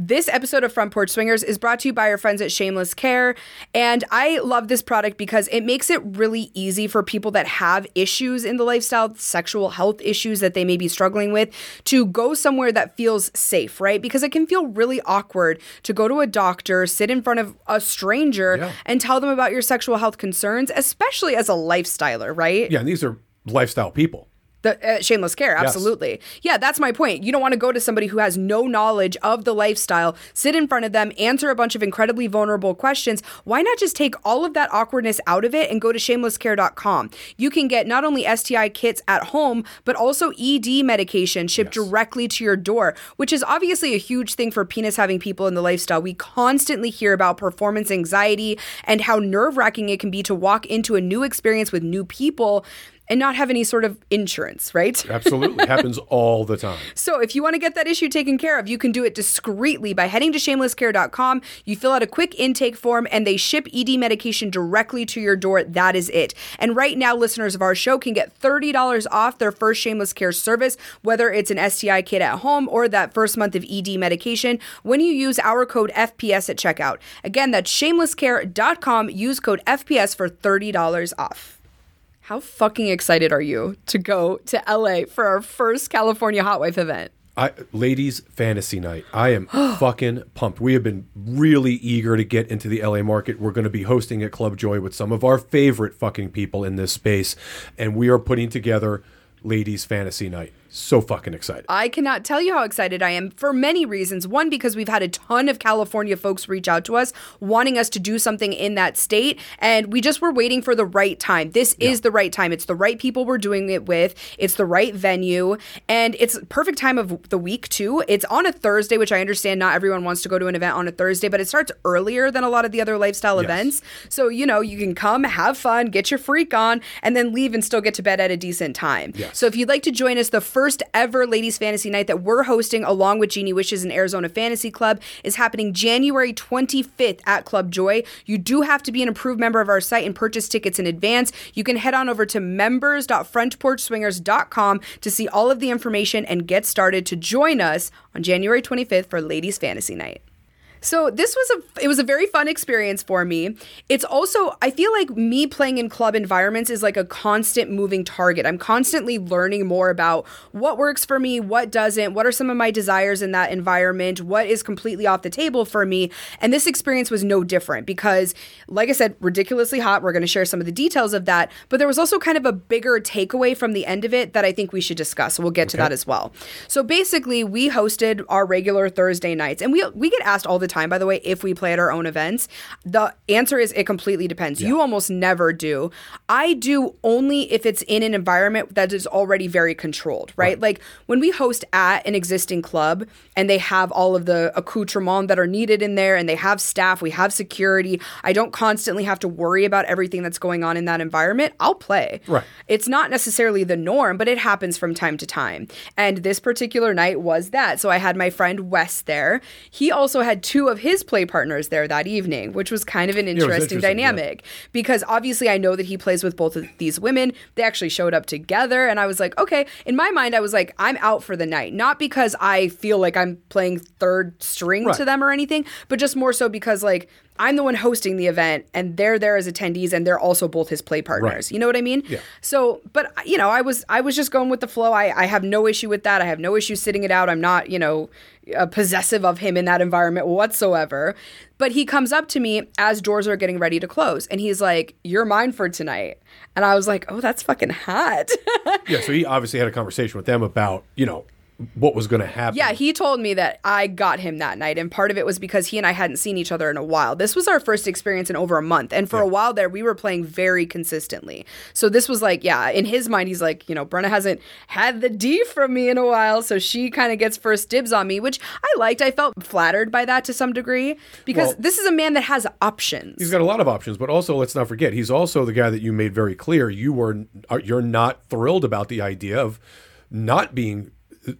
This episode of Front Porch Swingers is brought to you by our friends at Shameless Care. And I love this product because it makes it really easy for people that have issues in the lifestyle, sexual health issues that they may be struggling with, to go somewhere that feels safe, right? Because it can feel really awkward to go to a doctor, sit in front of a stranger, Yeah. and tell them about your sexual health concerns, especially as a lifestyler, right? Yeah, and these are lifestyle people. The uh, shameless care, absolutely. Yeah, that's my point. You don't want to go to somebody who has no knowledge of the lifestyle, sit in front of them, answer a bunch of incredibly vulnerable questions. Why not just take all of that awkwardness out of it and go to shamelesscare.com? You can get not only STI kits at home, but also ED medication shipped Yes. directly to your door, which is obviously a huge thing for penis having people in the lifestyle. We constantly hear about performance anxiety and how nerve wracking it can be to walk into a new experience with new people and not have any sort of insurance, right? (laughs) Absolutely. Happens all the time. So if you want to get that issue taken care of, you can do it discreetly by heading to shamelesscare.com. You fill out a quick intake form and they ship ED medication directly to your door. That is it. And right now, listeners of our show can get $30 off their first Shameless Care service, whether it's an STI kit at home or that first month of ED medication, when you use our code FPS at checkout. Again, that's shamelesscare.com. Use code FPS for $30 off. How fucking excited are you to go to LA for our first California Hot Wife event? I, ladies fantasy night. I am (gasps) fucking pumped. We have been really eager to get into the LA market. We're going to be hosting at Club Joy with some of our favorite fucking people in this space, and we are putting together ladies fantasy night. So fucking excited. I cannot tell you how excited I am for many reasons. One, because we've had a ton of California folks reach out to us wanting us to do something in that state, and we just were waiting for the right time. This is the right time. It's the right people we're doing it with, it's the right venue, and it's perfect time of the week, too. It's on a Thursday, which I understand not everyone wants to go to an event on a Thursday, but it starts earlier than a lot of the other lifestyle events. So, you know, you can come, have fun, get your freak on, and then leave and still get to bed at a decent time. Yes. So, if you'd like to join us, the first ever ladies fantasy night that we're hosting along with Genie Wishes and Arizona Fantasy Club is happening January 25th at Club Joy. You do have to be an approved member of our site and purchase tickets in advance. You can head on over to members.frontporchswingers.com to see all of the information and get started to join us on January 25th for ladies fantasy night. So this was a it was a very fun experience for me. It's also I feel like me playing in club environments is like a constant moving target. I'm constantly learning more about what works for me, what doesn't, what are some of my desires in that environment, what is completely off the table for me. And this experience was no different because like I said, ridiculously hot. We're going to share some of the details of that, but there was also kind of a bigger takeaway from the end of it that I think we should discuss. So we'll get to that as well. So basically, we hosted our regular Thursday nights and we we get asked all the time, by the way, if we play at our own events. The answer is it completely depends. You almost never do. I do only if it's in an environment that is already very controlled, right? Like when we host at an existing club and they have all of the accoutrements that are needed in there and they have staff, we have security. I don't constantly have to worry about everything that's going on in that environment. I'll play. Right. It's not necessarily the norm, but it happens from time to time. And this particular night was that. So I had my friend Wes there. He also had two of his play partners there that evening, which was kind of an interesting interesting, yeah. dynamic because obviously I know that he plays with both of these women. They actually showed up together and I was like, okay, in my mind I was like I'm out for the night, not because I feel like I'm playing third string to them or anything, but just more so because like I'm the one hosting the event and they're there as attendees and they're also both his play partners. Right. You know what I mean? Yeah. So, but you know, I was I was just going with the flow. I I have no issue with that. I have no issue sitting it out. I'm not, you know, uh, possessive of him in that environment whatsoever. But he comes up to me as doors are getting ready to close and he's like, "You're mine for tonight." And I was like, "Oh, that's fucking hot." (laughs) Yeah, so he obviously had a conversation with them about, you know, what was going to happen. Yeah, he told me that I got him that night, and part of it was because he and I hadn't seen each other in a while. This was our first experience in over a month, and for a while there, we were playing very consistently. So this was like, yeah, in his mind, he's like, you know, Brenna hasn't had the D from me in a while, so she kind of gets first dibs on me, which I liked. I felt flattered by that to some degree because Well- this is a man that has options. He's got a lot of options, but also let's not forget he's also the guy that you made very clear you were uh, you're not thrilled about the idea of not being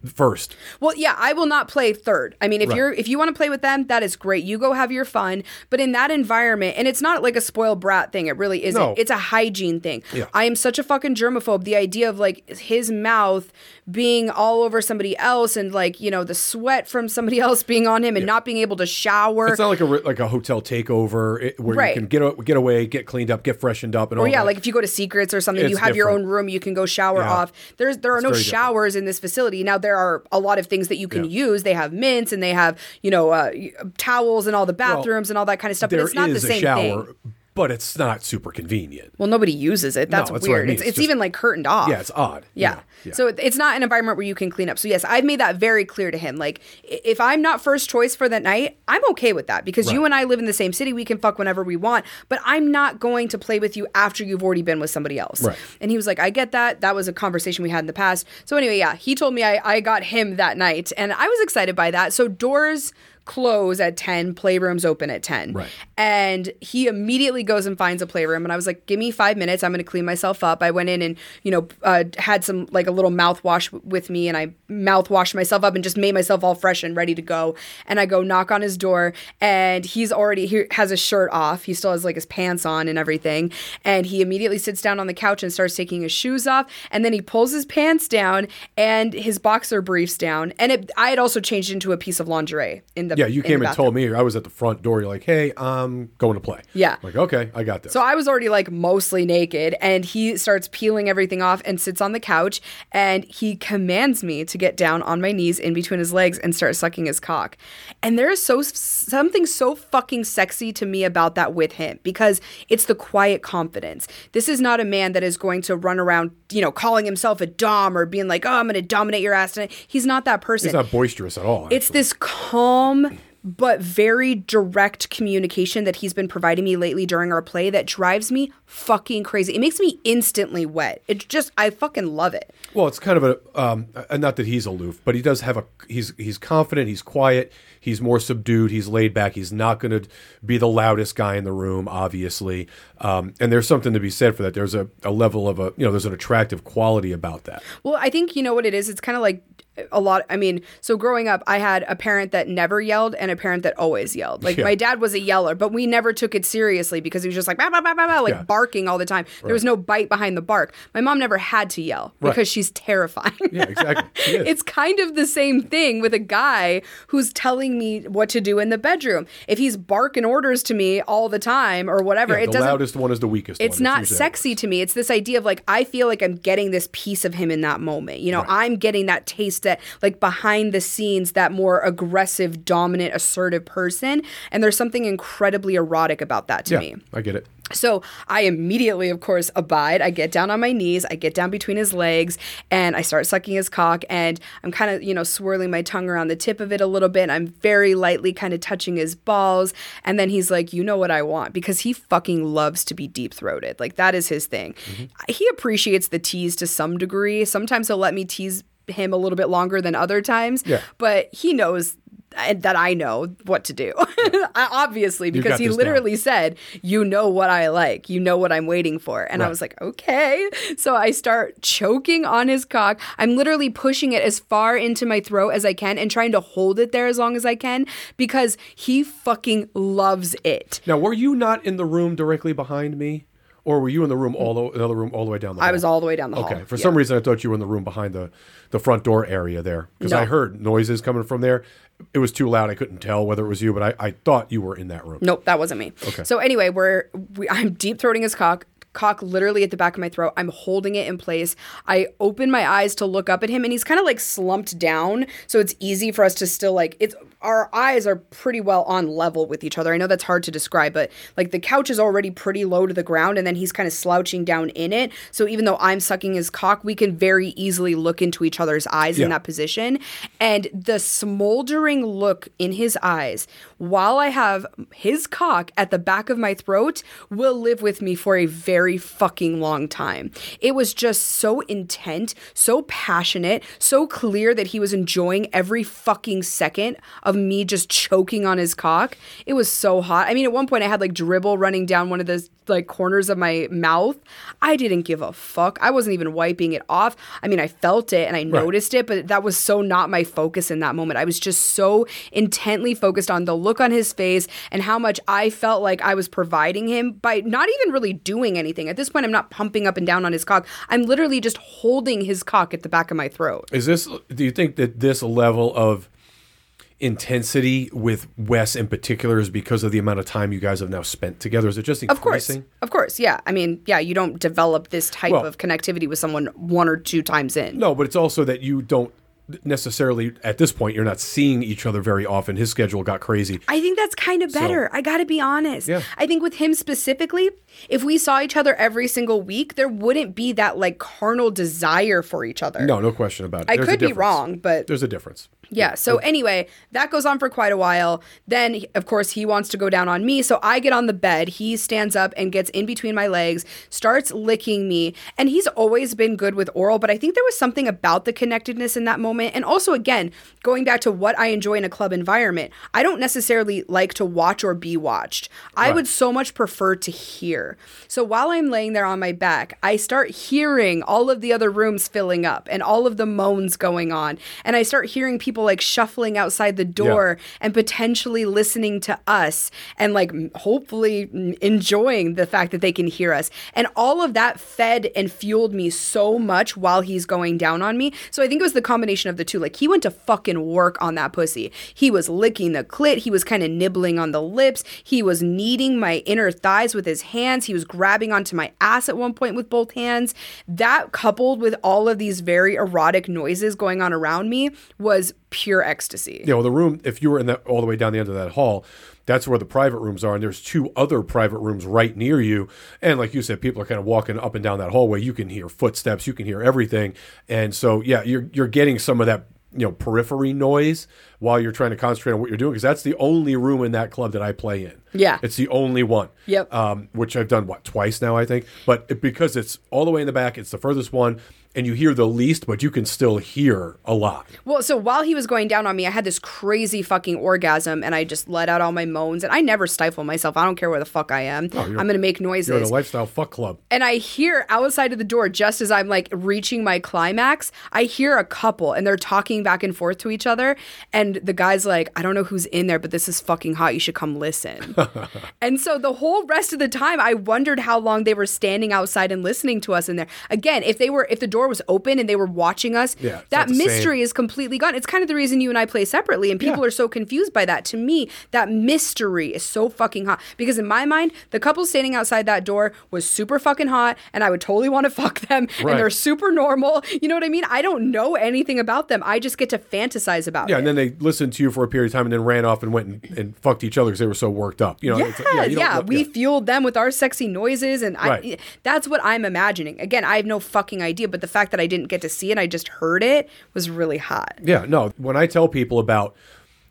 first. Well, yeah, I will not play third. I mean, if Right. you're if you want to play with them, that is great. You go have your fun. But in that environment, and it's not like a spoiled brat thing. It really isn't. No. It's a hygiene thing. Yeah. I am such a fucking germaphobe. The idea of like his mouth being all over somebody else and like you know the sweat from somebody (laughs) else being on him and not being able to shower. It's not like a like a hotel takeover where Right. you can get get away, get cleaned up, get freshened up, and all Or yeah, that. like if you go to Secrets or something, you It's have your own room, you can go shower Yeah. off. There's there are no very different. showers in this facility. Now there are a lot of things that you can Yeah. use. They have mints and they have you know uh, towels and all the bathrooms and all that kind of stuff. But it's not the same shower, thing. But it's not super convenient. Well, nobody uses it. That's, No, that's what I weird. mean. It's, It's it's just- even like curtained off. Yeah, it's odd. you Yeah. yeah. So it's not an environment where you can clean up. So yes, I've made that very clear to him. Like if I'm not first choice for that night, I'm okay with that because you and I live in the same city. We can fuck whenever we want, but I'm not going to play with you after you've already been with somebody else. Right. And he was like, I get that. That was a conversation we had in the past. So anyway, yeah, he told me I, I got him that night and I was excited by that. So doors close at 10, playrooms open at 10. Right. And he immediately goes and finds a playroom. And I was like, give me five minutes. I'm going to clean myself up. I went in and, you know, uh, had some like a little mouthwash w- with me and I mouthwashed myself up and just made myself all fresh and ready to go. And I go knock on his door and he's already, he has his shirt off. He still has like his pants on and everything. And he immediately sits down on the couch and starts taking his shoes off. And then he pulls his pants down and his boxer briefs down. And it, I had also changed into a piece of lingerie in the Yeah, you came and told me. I was at the front door. You're like, "Hey, I'm going to play." Yeah. I'm like, okay, I got this. So I was already like mostly naked, and he starts peeling everything off and sits on the couch, and he commands me to get down on my knees in between his legs and start sucking his cock. And there is so something so fucking sexy to me about that with him because it's the quiet confidence. This is not a man that is going to run around, you know, calling himself a dom or being like, "Oh, I'm going to dominate your ass." tonight." He's not that person. He's not boisterous at all. It's this calm but very direct communication that he's been providing me lately during our play that drives me fucking crazy. It makes me instantly wet. It's just I fucking love it. Well, it's kind of a um, uh, not that he's aloof, but he does have a he's he's confident, he's quiet, he's more subdued, he's laid back. He's not going to be the loudest guy in the room, obviously. Um, and there's something to be said for that. There's a, a level of a you know there's an attractive quality about that. Well, I think you know what it is. It's kind of like a lot. I mean, so growing up, I had a parent that never yelled and a parent that always yelled. Like Yeah. my dad was a yeller, but we never took it seriously because he was just like bah, bah, bah, bah, like Yeah. barking all the time. There was no bite behind the bark. My mom never had to yell Right. because she's terrifying. Yeah, exactly. (laughs) It's kind of the same thing with a guy who's telling me what to do in the bedroom. If he's barking orders to me all the time or whatever, Yeah, it the loudest one is the weakest. it's one. not sexy to me. It's this idea of like I feel like I'm getting this piece of him in that moment. You know, I'm getting that taste that like behind the scenes that more aggressive, dominant, assertive person, and there's something incredibly erotic about that to Yeah, me. I get it. So I immediately, of course, abide. I get down on my knees, I get down between his legs, and I start sucking his cock. And I'm kind of, you know, swirling my tongue around the tip of it a little bit. And I'm very lightly kind of touching his balls. And then he's like, You know what I want? Because he fucking loves to be deep throated. Like, that is his thing. Mm-hmm. He appreciates the tease to some degree. Sometimes he'll let me tease him a little bit longer than other times. Yeah. But he knows that I know what to do. (laughs) Obviously, because he this down. literally said, You know what I like. You know what I'm waiting for. And I was like, Okay. So I start choking on his cock. I'm literally pushing it as far into my throat as I can and trying to hold it there as long as I can because he fucking loves it. Now, were you not in the room directly behind me, or were you in the room hmm. all the another room all the way down the? Hall? I was all the way down the hall. Okay. For Yeah. some reason, I thought you were in the room behind the, the front door area there because I heard noises coming from there. It was too loud. I couldn't tell whether it was you, but I, I thought you were in that room. Nope, that wasn't me. Okay. So anyway, we're we, (laughs) I'm deep throating his cock. Cock literally at the back of my throat. I'm holding it in place. I open my eyes to look up at him, and he's kind of like slumped down, so it's easy for us to still like it's. Our eyes are pretty well on level with each other. I know that's hard to describe, but like the couch is already pretty low to the ground, and then he's kind of slouching down in it. So even though I'm sucking his cock, we can very easily look into each other's eyes in that position. And the smoldering look in his eyes while I have his cock at the back of my throat will live with me for a very fucking long time. It was just so intent, so passionate, so clear that he was enjoying every fucking second of me just choking on his cock. It was so hot. I mean, at one point I had like dribble running down one of the like corners of my mouth. I didn't give a fuck. I wasn't even wiping it off. I mean, I felt it and I noticed it, but that was so not my focus in that moment. I was just so intently focused on the look on his face and how much I felt like I was providing him by not even really doing anything. At this point, I'm not pumping up and down on his cock. I'm literally just holding his cock at the back of my throat. Is this? Do you think that this level of intensity with Wes in particular is because of the amount of time you guys have now spent together? Is it just Of course. increasing? Of course. Yeah. I mean, yeah, you don't develop this type Well- of connectivity with someone one or two times in. No, but it's also that you don't necessarily at this point you're not seeing each other very often. His schedule got crazy. I think that's kind of better. I got to be honest. Yeah. I think with him specifically, if we saw each other every single week, there wouldn't be that like carnal desire for each other. No, no question about it. I There's could be wrong, but There's a difference. Yeah. So anyway, that goes on for quite a while. Then, of course, he wants to go down on me. So I get on the bed. He stands up and gets in between my legs, starts licking me. And he's always been good with oral, but I think there was something about the connectedness in that moment. And also, again, going back to what I enjoy in a club environment, I don't necessarily like to watch or be watched. I Right. would so much prefer to hear. So while I'm laying there on my back, I start hearing all of the other rooms filling up and all of the moans going on. And I start hearing people like shuffling outside the door and potentially listening to us and like hopefully enjoying the fact that they can hear us. And all of that fed and fueled me so much while he's going down on me. So I think it was the combination of the two. Like he went to fucking work on that pussy. He was licking the clit, he was kind of nibbling on the lips, he was kneading my inner thighs with his hands, he was grabbing onto my ass at one point with both hands. That coupled with all of these very erotic noises going on around me was pure ecstasy. Yeah, well, the room, if you were in that all the way down the end of that hall, that's where the private rooms are. And there's two other private rooms right near you. And like you said, people are kind of walking up and down that hallway. You can hear footsteps, you can hear everything. And so, yeah, you're, you're getting some of that, you know, periphery noise while you're trying to concentrate on what you're doing. Because that's the only room in that club that I play in. Yeah. It's the only one. Yep. Um, which I've done, what, twice now, I think. But it, because it's all the way in the back, it's the furthest one. And you hear the least, but you can still hear a lot. Well, so while he was going down on me, I had this crazy fucking orgasm and I just let out all my moans and I never stifle myself. I don't care where the fuck I am. Oh, I'm going to make noises. Oh, You're in a lifestyle fuck club. and I hear outside of the door, just as I'm like reaching my climax, I hear a couple and they're talking back and forth to each other. And the guy's like, I don't know who's in there, but this is fucking hot. You should come listen. (laughs) and so the whole rest of the time, I wondered how long they were standing outside and listening to us in there. Again, if they were, if the door was open and they were watching us, Yeah, that the same. mystery is completely gone. It's kind of the reason you and I play separately, and people Yeah. are so confused by that. To me, that mystery is so fucking hot because in my mind, the couple standing outside that door was super fucking hot, and I would totally want to (laughs) fuck them, Right. and they're super normal. You know what I mean? I don't know anything about them. I just get to fantasize about Yeah, it. and then they listened to you for a period of time and then ran off and went and, and fucked each other because they were so worked up. You know, yeah, it's- yeah, you don't- we fueled them with our sexy noises, and I, that's what I'm imagining. Again, I have no fucking idea, but the fact that I didn't get to see it, I just heard it, was really hot. Yeah, no. When I tell people about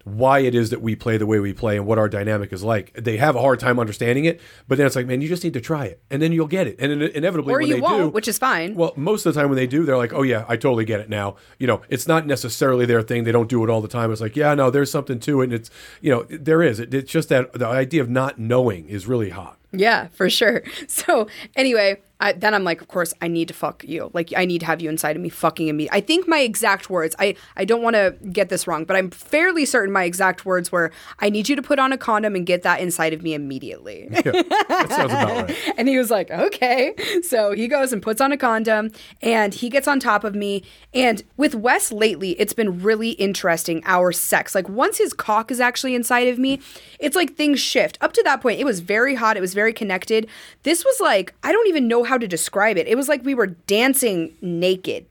why it is that we play the way we play and what our dynamic is like, they have a hard time understanding it. But then it's like, man, you just need to try it, and then you'll get it. And in- inevitably, Or when you they won't, do, which is fine. Well, most of the time when they do, they're like, oh yeah, I totally get it now. You know, it's not necessarily their thing. They don't do it all the time. It's like, yeah, no, there's something to it. And it's, you know, there is. It, it's just that the idea of not knowing is really hot. Yeah, for sure. (laughs) So anyway, I, then I'm like, of course, I need to fuck you. Like, I need to have you inside of me, fucking me. I think my exact words. I I don't want to get this wrong, but I'm fairly certain my exact words were, "I need you to put on a condom and get that inside of me immediately." That sounds about right. (laughs) and he was like, okay. So he goes and puts on a condom and he gets on top of me. And with Wes lately, it's been really interesting our sex. Like once his cock is actually inside of me, it's like things shift. Up to that point, it was very hot, it was very connected. This was like, I don't even know how to describe it. It was like we were dancing naked.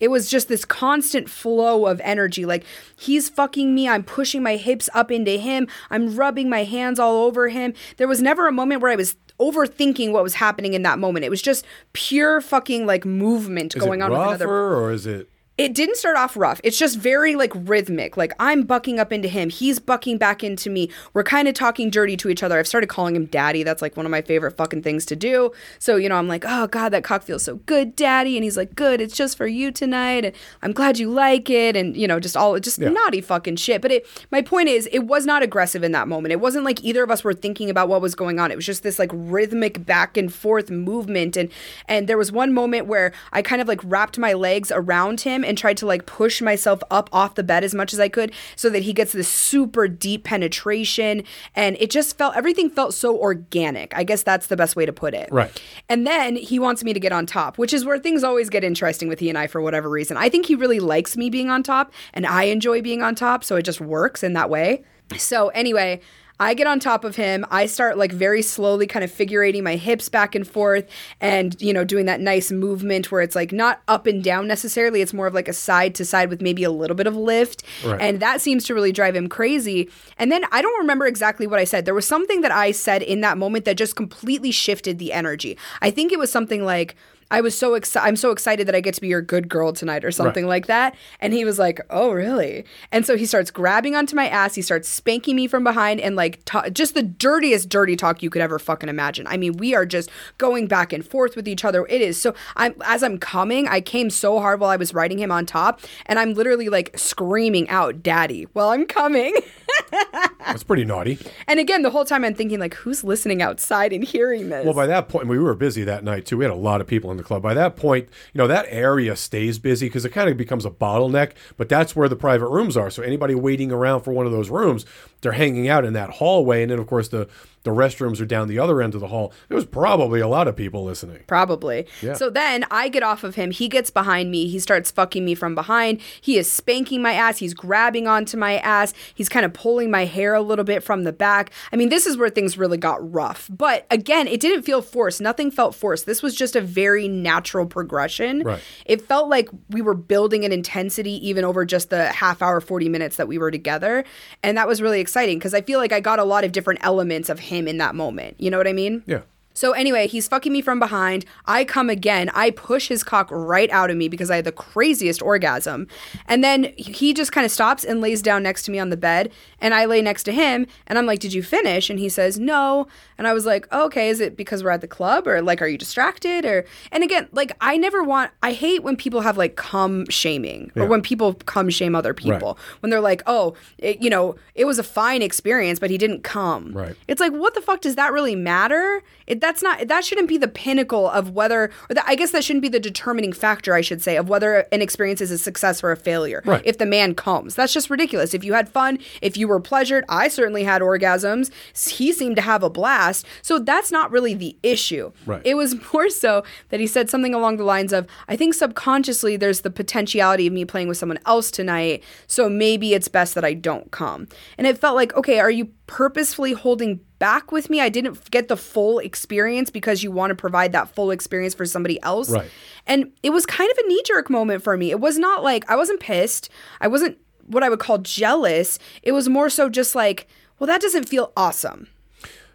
It was just this constant flow of energy. Like, he's fucking me. I'm pushing my hips up into him. I'm rubbing my hands all over him. There was never a moment where I was overthinking what was happening in that moment. It was just pure fucking like movement Is going on with another or is it? It didn't start off rough. It's just very like rhythmic. Like I'm bucking up into him, he's bucking back into me. We're kind of talking dirty to each other. I've started calling him daddy. That's like one of my favorite fucking things to do. So, you know, I'm like, "Oh god, that cock feels so good, daddy." And he's like, "Good. It's just for you tonight." And I'm glad you like it and, you know, just all just Yeah. naughty fucking shit. But it my point is, it was not aggressive in that moment. It wasn't like either of us were thinking about what was going on. It was just this like rhythmic back and forth movement and and there was one moment where I kind of like wrapped my legs around him and tried to like push myself up off the bed as much as I could so that he gets this super deep penetration and it just felt everything felt so organic. I guess that's the best way to put it. Right. And then he wants me to get on top, which is where things always get interesting with he and I for whatever reason. I think he really likes me being on top and I enjoy being on top, so it just works in that way. So anyway, I get on top of him. I start like very slowly kind of figurating my hips back and forth and, you know, doing that nice movement where it's like not up and down necessarily. It's more of like a side to side with maybe a little bit of lift. Right. And that seems to really drive him crazy. And then I don't remember exactly what I said. There was something that I said in that moment that just completely shifted the energy. I think it was something like, I was so excited. I'm so excited that I get to be your good girl tonight or something Right. like that. And he was like, oh, really? And so he starts grabbing onto my ass. He starts spanking me from behind and like ta- just the dirtiest dirty talk you could ever fucking imagine. I mean, we are just going back and forth with each other. It is so I'm as I'm coming, I came so hard while I was riding him on top and I'm literally like screaming out, "Daddy!" while I'm coming. (laughs) That's pretty naughty. and again, the whole time I'm thinking like, who's listening outside and hearing this? Well, by that point, we were busy that night too. We had a lot of people in the club. By that point, you know, that area stays busy because it kind of becomes a bottleneck, but that's where the private rooms are. So anybody waiting around for one of those rooms, they're hanging out in that hallway. And then, of course, the, the restrooms are down the other end of the hall. There was probably a lot of people listening. Probably. Yeah. So then I get off of him. He gets behind me. He starts fucking me from behind. He is spanking my ass. He's grabbing onto my ass. He's kind of pulling my hair a little bit from the back. I mean, this is where things really got rough. But again, it didn't feel forced. Nothing felt forced. This was just a very natural progression. Right. It felt like we were building an intensity even over just the half hour, 40 minutes that we were together. And that was really exciting because I feel like I got a lot of different elements of him in that moment. You know what I mean? Yeah. So anyway, he's fucking me from behind. I come again. I push his cock right out of me because I had the craziest orgasm. And then he just kind of stops and lays down next to me on the bed. And I lay next to him. And I'm like, Did you finish? And he says, No. And I was like, Okay, is it because we're at the club? Or like, are you distracted? Or, and again, like, I never want, I hate when people have like cum shaming or Yeah. when people cum shame other people. When they're like, Oh, it, you know, it was a fine experience, but he didn't come. Right. It's like, what the fuck does that really matter? It, that's not. That shouldn't be the pinnacle of whether. Or that, I guess that shouldn't be the determining factor. I should say of whether an experience is a success or a failure. Right. If the man comes, that's just ridiculous. If you had fun, if you were pleasured, I certainly had orgasms. He seemed to have a blast. So that's not really the issue. Right. It was (laughs) more so that he said something along the lines of, "I think subconsciously there's the potentiality of me playing with someone else tonight. So maybe it's best that I don't come." And it felt like, okay, are you purposefully holding back with me. I didn't get the full experience because you want to provide that full experience for somebody else. Right. And it was kind of a knee jerk moment for me. It was not like I wasn't pissed. I wasn't what I would call jealous. It was more so just like, well, that doesn't feel awesome.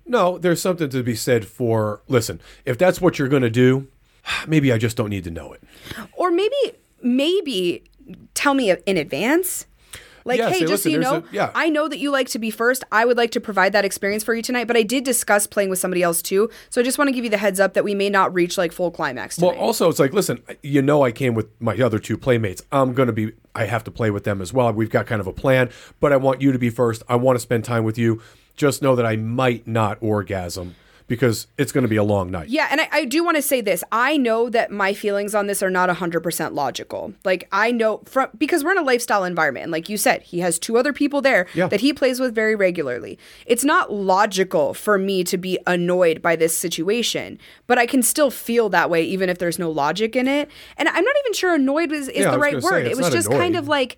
No, there's something to be said for listen, if that's what you're going to do, (sighs) maybe I just don't need to know it. Or maybe, maybe tell me in advance. Like, hey, just so you know, a- yeah." I know that you like to be first. I would like to provide that experience for you tonight, but I did discuss playing with somebody else too. So I just want to give you the heads up that we may not reach like full climax tonight. Well, also, it's like, listen, you know, I came with my other two playmates. I'm going to be, I have to play with them as well. We've got kind of a plan, but I want you to be first. I want to spend time with you. Just know that I might not orgasm because it's going to be a long night. Yeah, and I, I do want to say this. I know that my feelings on this are not 100% logical. Like, I know from because we're in a lifestyle environment. And like you said, he has two other people there Yeah. that he plays with very regularly. It's not logical for me to be annoyed by this situation, but I can still feel that way even if there's no logic in it. And I'm not even sure annoyed is, is Yeah, the right gonna say, word. it was just kind of like,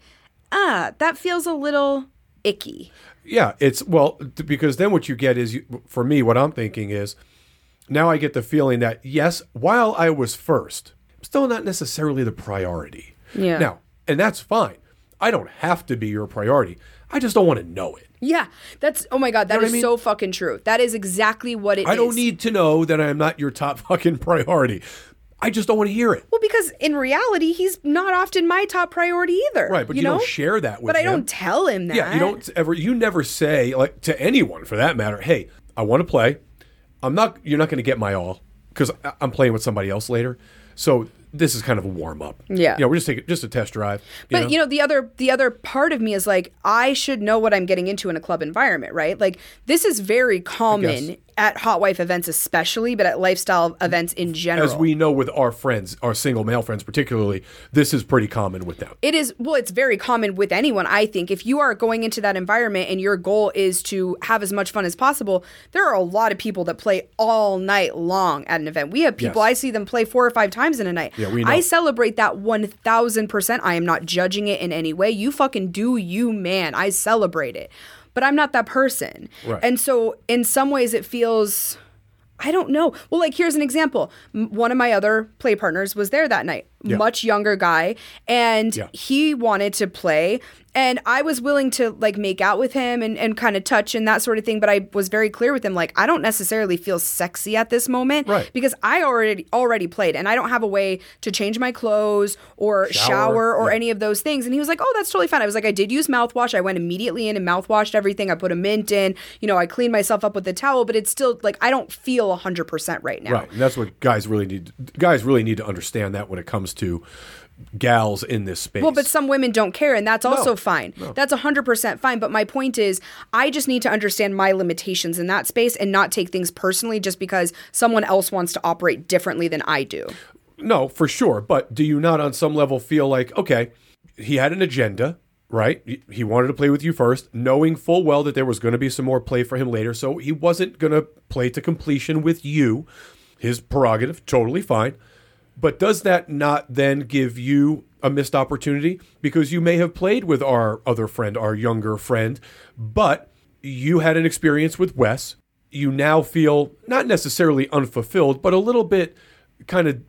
ah, that feels a little icky. Yeah, it's well because then what you get is you, for me what I'm thinking is now I get the feeling that yes, while I was first, I'm still not necessarily the priority. Yeah. Now, and that's fine. I don't have to be your priority. I just don't want to know it. Yeah, that's oh my god, that know what is I mean? so fucking true. That is exactly what it is. I don't need to know that I am not your top (laughs) fucking priority. I just don't want to hear it. Well, because in reality, he's not often my top priority either. Right, but you, know? don't share that with him. But I him. don't tell him that. Yeah, you don't ever. You never say like to anyone for that matter. Hey, I want to play. I'm not. You're not going to get my all because I'm playing with somebody else later. So this is kind of a warm up. Yeah. You know, we're just taking just a test drive. You But know? you know, the other the other part of me is like, I should know what I'm getting into in a club environment, right? Like this is very common. At hot wife events, especially, but at lifestyle events in general. as we know with our friends, our single male friends particularly, this is pretty common with them. it is well it's very common with anyone i think if you are going into that environment and your goal is to have as much fun as possible there are a lot of people that play all night long at an event we have people Yes. i see them play four or five times in a night Yeah, we know. i celebrate that 1000% i am not judging it in any way you fucking do you man i celebrate it but i'm not that person Right. and so in some ways it feels I don't know. Well, like here's an example. M- One of my other play partners was there that night. Yeah. much younger guy, and Yeah. he wanted to play. And I was willing to like make out with him and, and kind of touch and that sort of thing. But I was very clear with him, like, I don't necessarily feel sexy at this moment. Right. Because I already already played and I don't have a way to change my clothes or shower, Shower, or yeah. any of those things. And he was like, Oh, that's totally fine. I was like, I did use mouthwash. I went immediately in and mouthwashed everything. I put a mint in, you know, I cleaned myself up with the towel, but it's still like I don't feel hundred percent right now. Right, and that's what guys really need. Guys really need to understand that when it comes to gals in this space. Well, but some women don't care, and that's also No, fine. That's 100% fine. But my point is, I just need to understand my limitations in that space and not take things personally just because someone else wants to operate differently than I do. No, for sure. But do you not, on some level, feel like, okay, he had an agenda, right? He wanted to play with you first, knowing full well that there was going to be some more play for him later. So he wasn't going to play to completion with you. His prerogative, totally fine. But does that not then give you a missed opportunity? Because you may have played with our other friend, our younger friend, but you had an experience with Wes. You now feel not necessarily unfulfilled, but a little bit kind of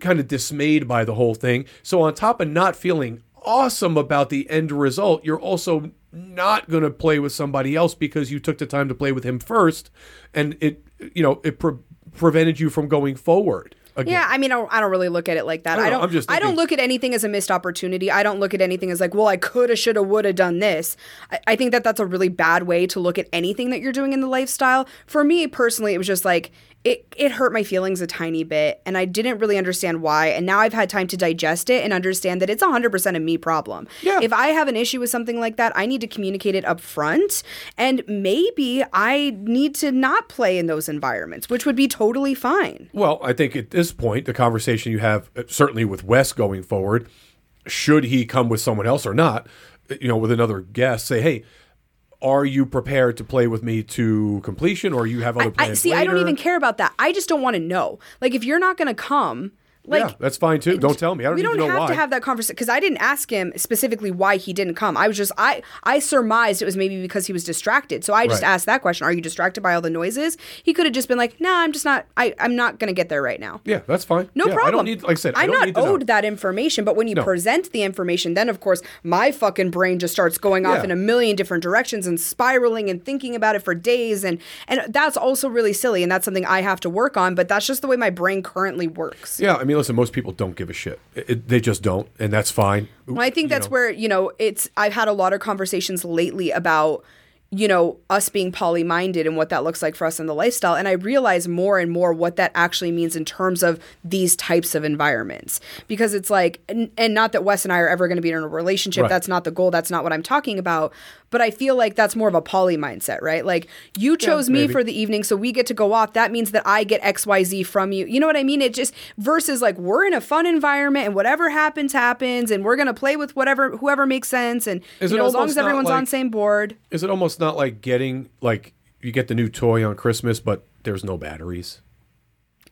kind of dismayed by the whole thing. So on top of not feeling awesome about the end result, you're also not going to play with somebody else because you took the time to play with him first, and it you know it pre- prevented you from going forward. Again. Yeah, I mean, I don't, I don't really look at it like that. I I don't don't. I'm just I don't look at anything as a missed opportunity. I don't look at anything as like, well, I coulda, shoulda, woulda done this. I, I think that that's a really bad way to look at anything that you're doing in the lifestyle. For me personally, it was just like it. It hurt my feelings a tiny bit, and I didn't really understand why. And now I've had time to digest it and understand that it's 100 percent a me problem. Yeah. If I have an issue with something like that, I need to communicate it up front, and maybe I need to not play in those environments, which would be totally fine. Well, I think at this point, the conversation you have, uh, certainly with Wes going forward, should he come with someone else or not, uh, you know, with another guest, say, hey, are you prepared to play with me to completion or you have other I plans? see. I don't even care about that. I just don't want to know. Like, if you're not going to come, like. yeah, that's fine too. Don't tell me. I don't we don't have why. to have that conversation because I didn't ask him specifically why he didn't come. I was just I I surmised it was maybe because he was distracted. So I just Right. asked that question: Are you distracted by all the noises? He could have just been like, "Nah, I'm just not. I I'm not gonna get there right now." yeah, that's fine. No Yeah, problem. I don't need, like I said, I I'm don't not need to know. owed that information, but when you No. present the information, then of course my fucking brain just starts going off Yeah. in a million different directions and spiraling and thinking about it for days, and and that's also really silly, and that's something I have to work on. But that's just the way my brain currently works. Yeah, I mean, listen, most people don't give a shit. It- it- they just don't, and that's fine. Well, I think You that's know. where, you know, it's I've had a lot of conversations lately about you know, us being poly minded and what that looks like for us in the lifestyle. And I realize more and more what that actually means in terms of these types of environments. Because it's like, and, and not that Wes and I are ever going to be in a relationship. Right. That's not the goal. That's not what I'm talking about. But I feel like that's more of a poly mindset, right? Like you chose me maybe. for the evening, so we get to go off. That means that I get XYZ from you. You know what I mean? It just versus like we're in a fun environment and whatever happens, happens, and we're gonna play with whatever whoever makes sense. And Is you know, as long as everyone's on like- same board. Is it almost not like getting like you get the new toy on Christmas, but there's no batteries?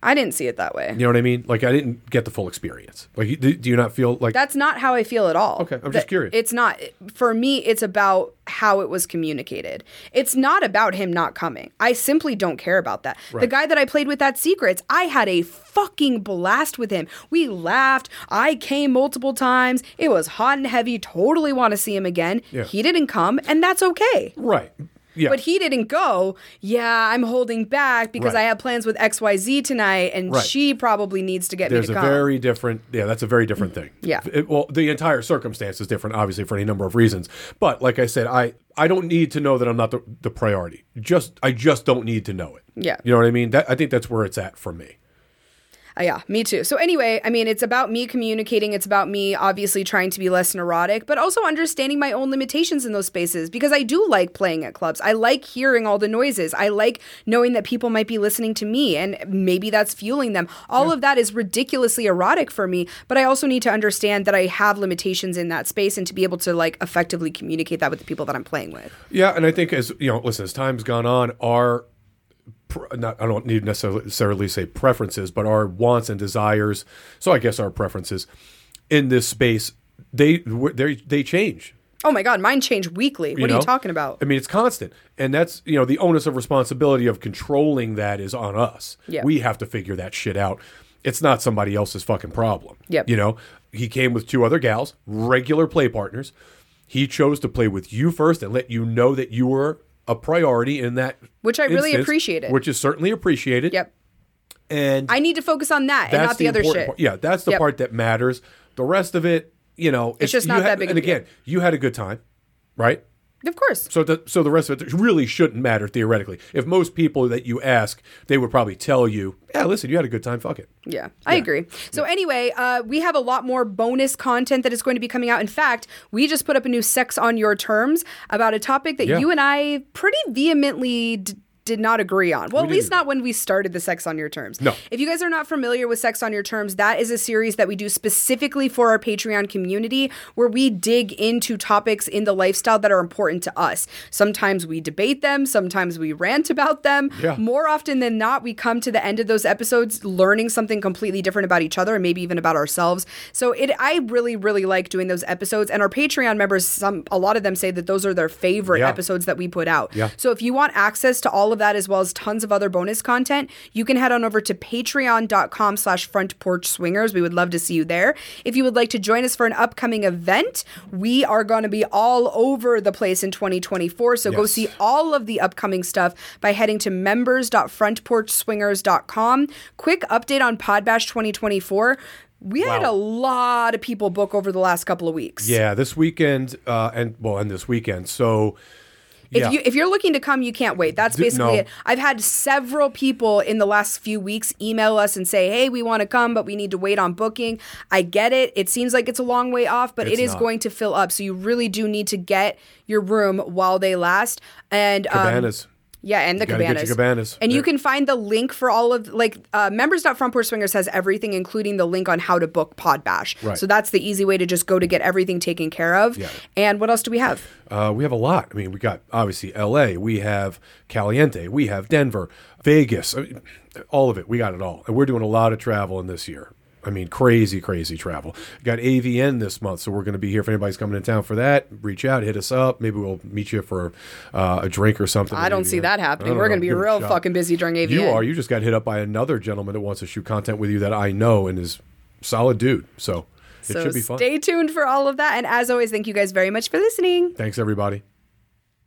I didn't see it that way. You know what I mean? Like I didn't get the full experience. Like, do, do you not feel like That's not how I feel at all. Okay, I'm just That- curious. It's not for me. It's about how it was communicated. It's not about him not coming. I simply don't care about that. The guy that I played with at Secrets, I had a fucking blast with him. We laughed. I came multiple times. It was hot and heavy. Totally want to see him again. Yeah. He didn't come, and that's okay. right? Yeah, But he didn't go, yeah, I'm holding back because Right. I have plans with XYZ tonight and Right. she probably needs to get there's me a to come. very different. Yeah, that's a very different thing. Yeah. It- well, the entire circumstance is different, obviously, for any number of reasons. But like I said, I I don't need to know that I'm not the, the priority. Just I just don't need to know it. Yeah. You know what I mean? That I think that's where it's at for me. Uh, yeah, me too. So anyway, I mean, it's about me communicating. It's about me obviously trying to be less neurotic, but also understanding my own limitations in those spaces because I do like playing at clubs. I like hearing all the noises. I like knowing that people might be listening to me and maybe that's fueling them. All of that is ridiculously erotic for me, but I also need to understand that I have limitations in that space and to be able to like effectively communicate that with the people that I'm playing with. Yeah, and I think as you know, listen, as time's gone on, our not I don't need necessarily say preferences, but our wants and desires. So I guess our preferences in this space they they they change. Oh my god, mine change weekly. What are know? you talking about? I mean, it's constant, and that's you know the onus of responsibility of controlling that is on us. Yeah. we have to figure that shit out. it's not somebody else's fucking problem. Yep. You know, he came with two other gals, regular play partners. He chose to play with you first and let you know that you were a priority in that Which I really instance, appreciated. Which is certainly appreciated. Yep. And I need to focus on that and not the, other shit. part. Yeah, that's the Yep. part that matters. The rest of it, you know, it's, just not had- that big of And deal. again, you had a good time, right? Of course. So, the, so the rest of it really shouldn't matter theoretically. If most people that you ask, they would probably tell you, "Yeah, listen, you had a good time. Fuck it." Yeah, I agree. So anyway, uh, we have a lot more bonus content that is going to be coming out. In fact, we just put up a new "Sex on Your Terms" about a topic that Yeah. you and I pretty vehemently. D- did not agree on. Well, at didn't least not when we started the Sex on Your Terms. No. If you guys are not familiar with Sex on Your Terms, that is a series that we do specifically for our Patreon community where we dig into topics in the lifestyle that are important to us. Sometimes we debate them, sometimes we rant about them. Yeah. More often than not, we come to the end of those episodes learning something completely different about each other and maybe even about ourselves. So it I really really like doing those episodes and our Patreon members some a lot of them say that those are their favorite Yeah. episodes that we put out. Yeah. So if you want access to all of that as well as tons of other bonus content, you can head on over to patreon.com slash front porch swingers. We would love to see you there. If you would like to join us for an upcoming event, we are going to be all over the place in 2024. So go see all of the upcoming stuff by heading to members.frontporchswingers.com. Quick update on Podbash 2024. We had a lot of people book over the last couple of weeks. Yeah, this weekend, uh, and well, and this weekend. So, If yeah, you if you're looking to come, you can't wait. That's basically no. it. I've had several people in the last few weeks email us and say, "Hey, we want to come, but we need to wait on booking." I get it. It seems like it's a long way off, but It's it is going to fill up. So you really do need to get your room while they last. And um, cabanas. Yeah, and the your cabanas. cabanas. And you can find the link for all of like uh, swingers has everything, including the link on how to book Podbash. Right. So that's the easy way to just go to get everything taken care of. Yeah. And what else do we have? Uh, we have a lot. I mean, we got obviously L.A., we have Caliente, we have Denver, Vegas, I mean, all of it. We got it all, and we're doing a lot of travel in this year. I mean, crazy, crazy travel. Got AVN this month, so we're going to be here. If anybody's coming in town for that, reach out, hit us up. Maybe we'll meet you for uh, a drink or something. I don't at see that happening. We're going to be real fucking busy during AVN. You are. You just got hit up by another gentleman that wants to shoot content with you that I know and is solid dude. So it so should be fun. stay tuned for all of that. And as always, thank you guys very much for listening. Thanks, everybody.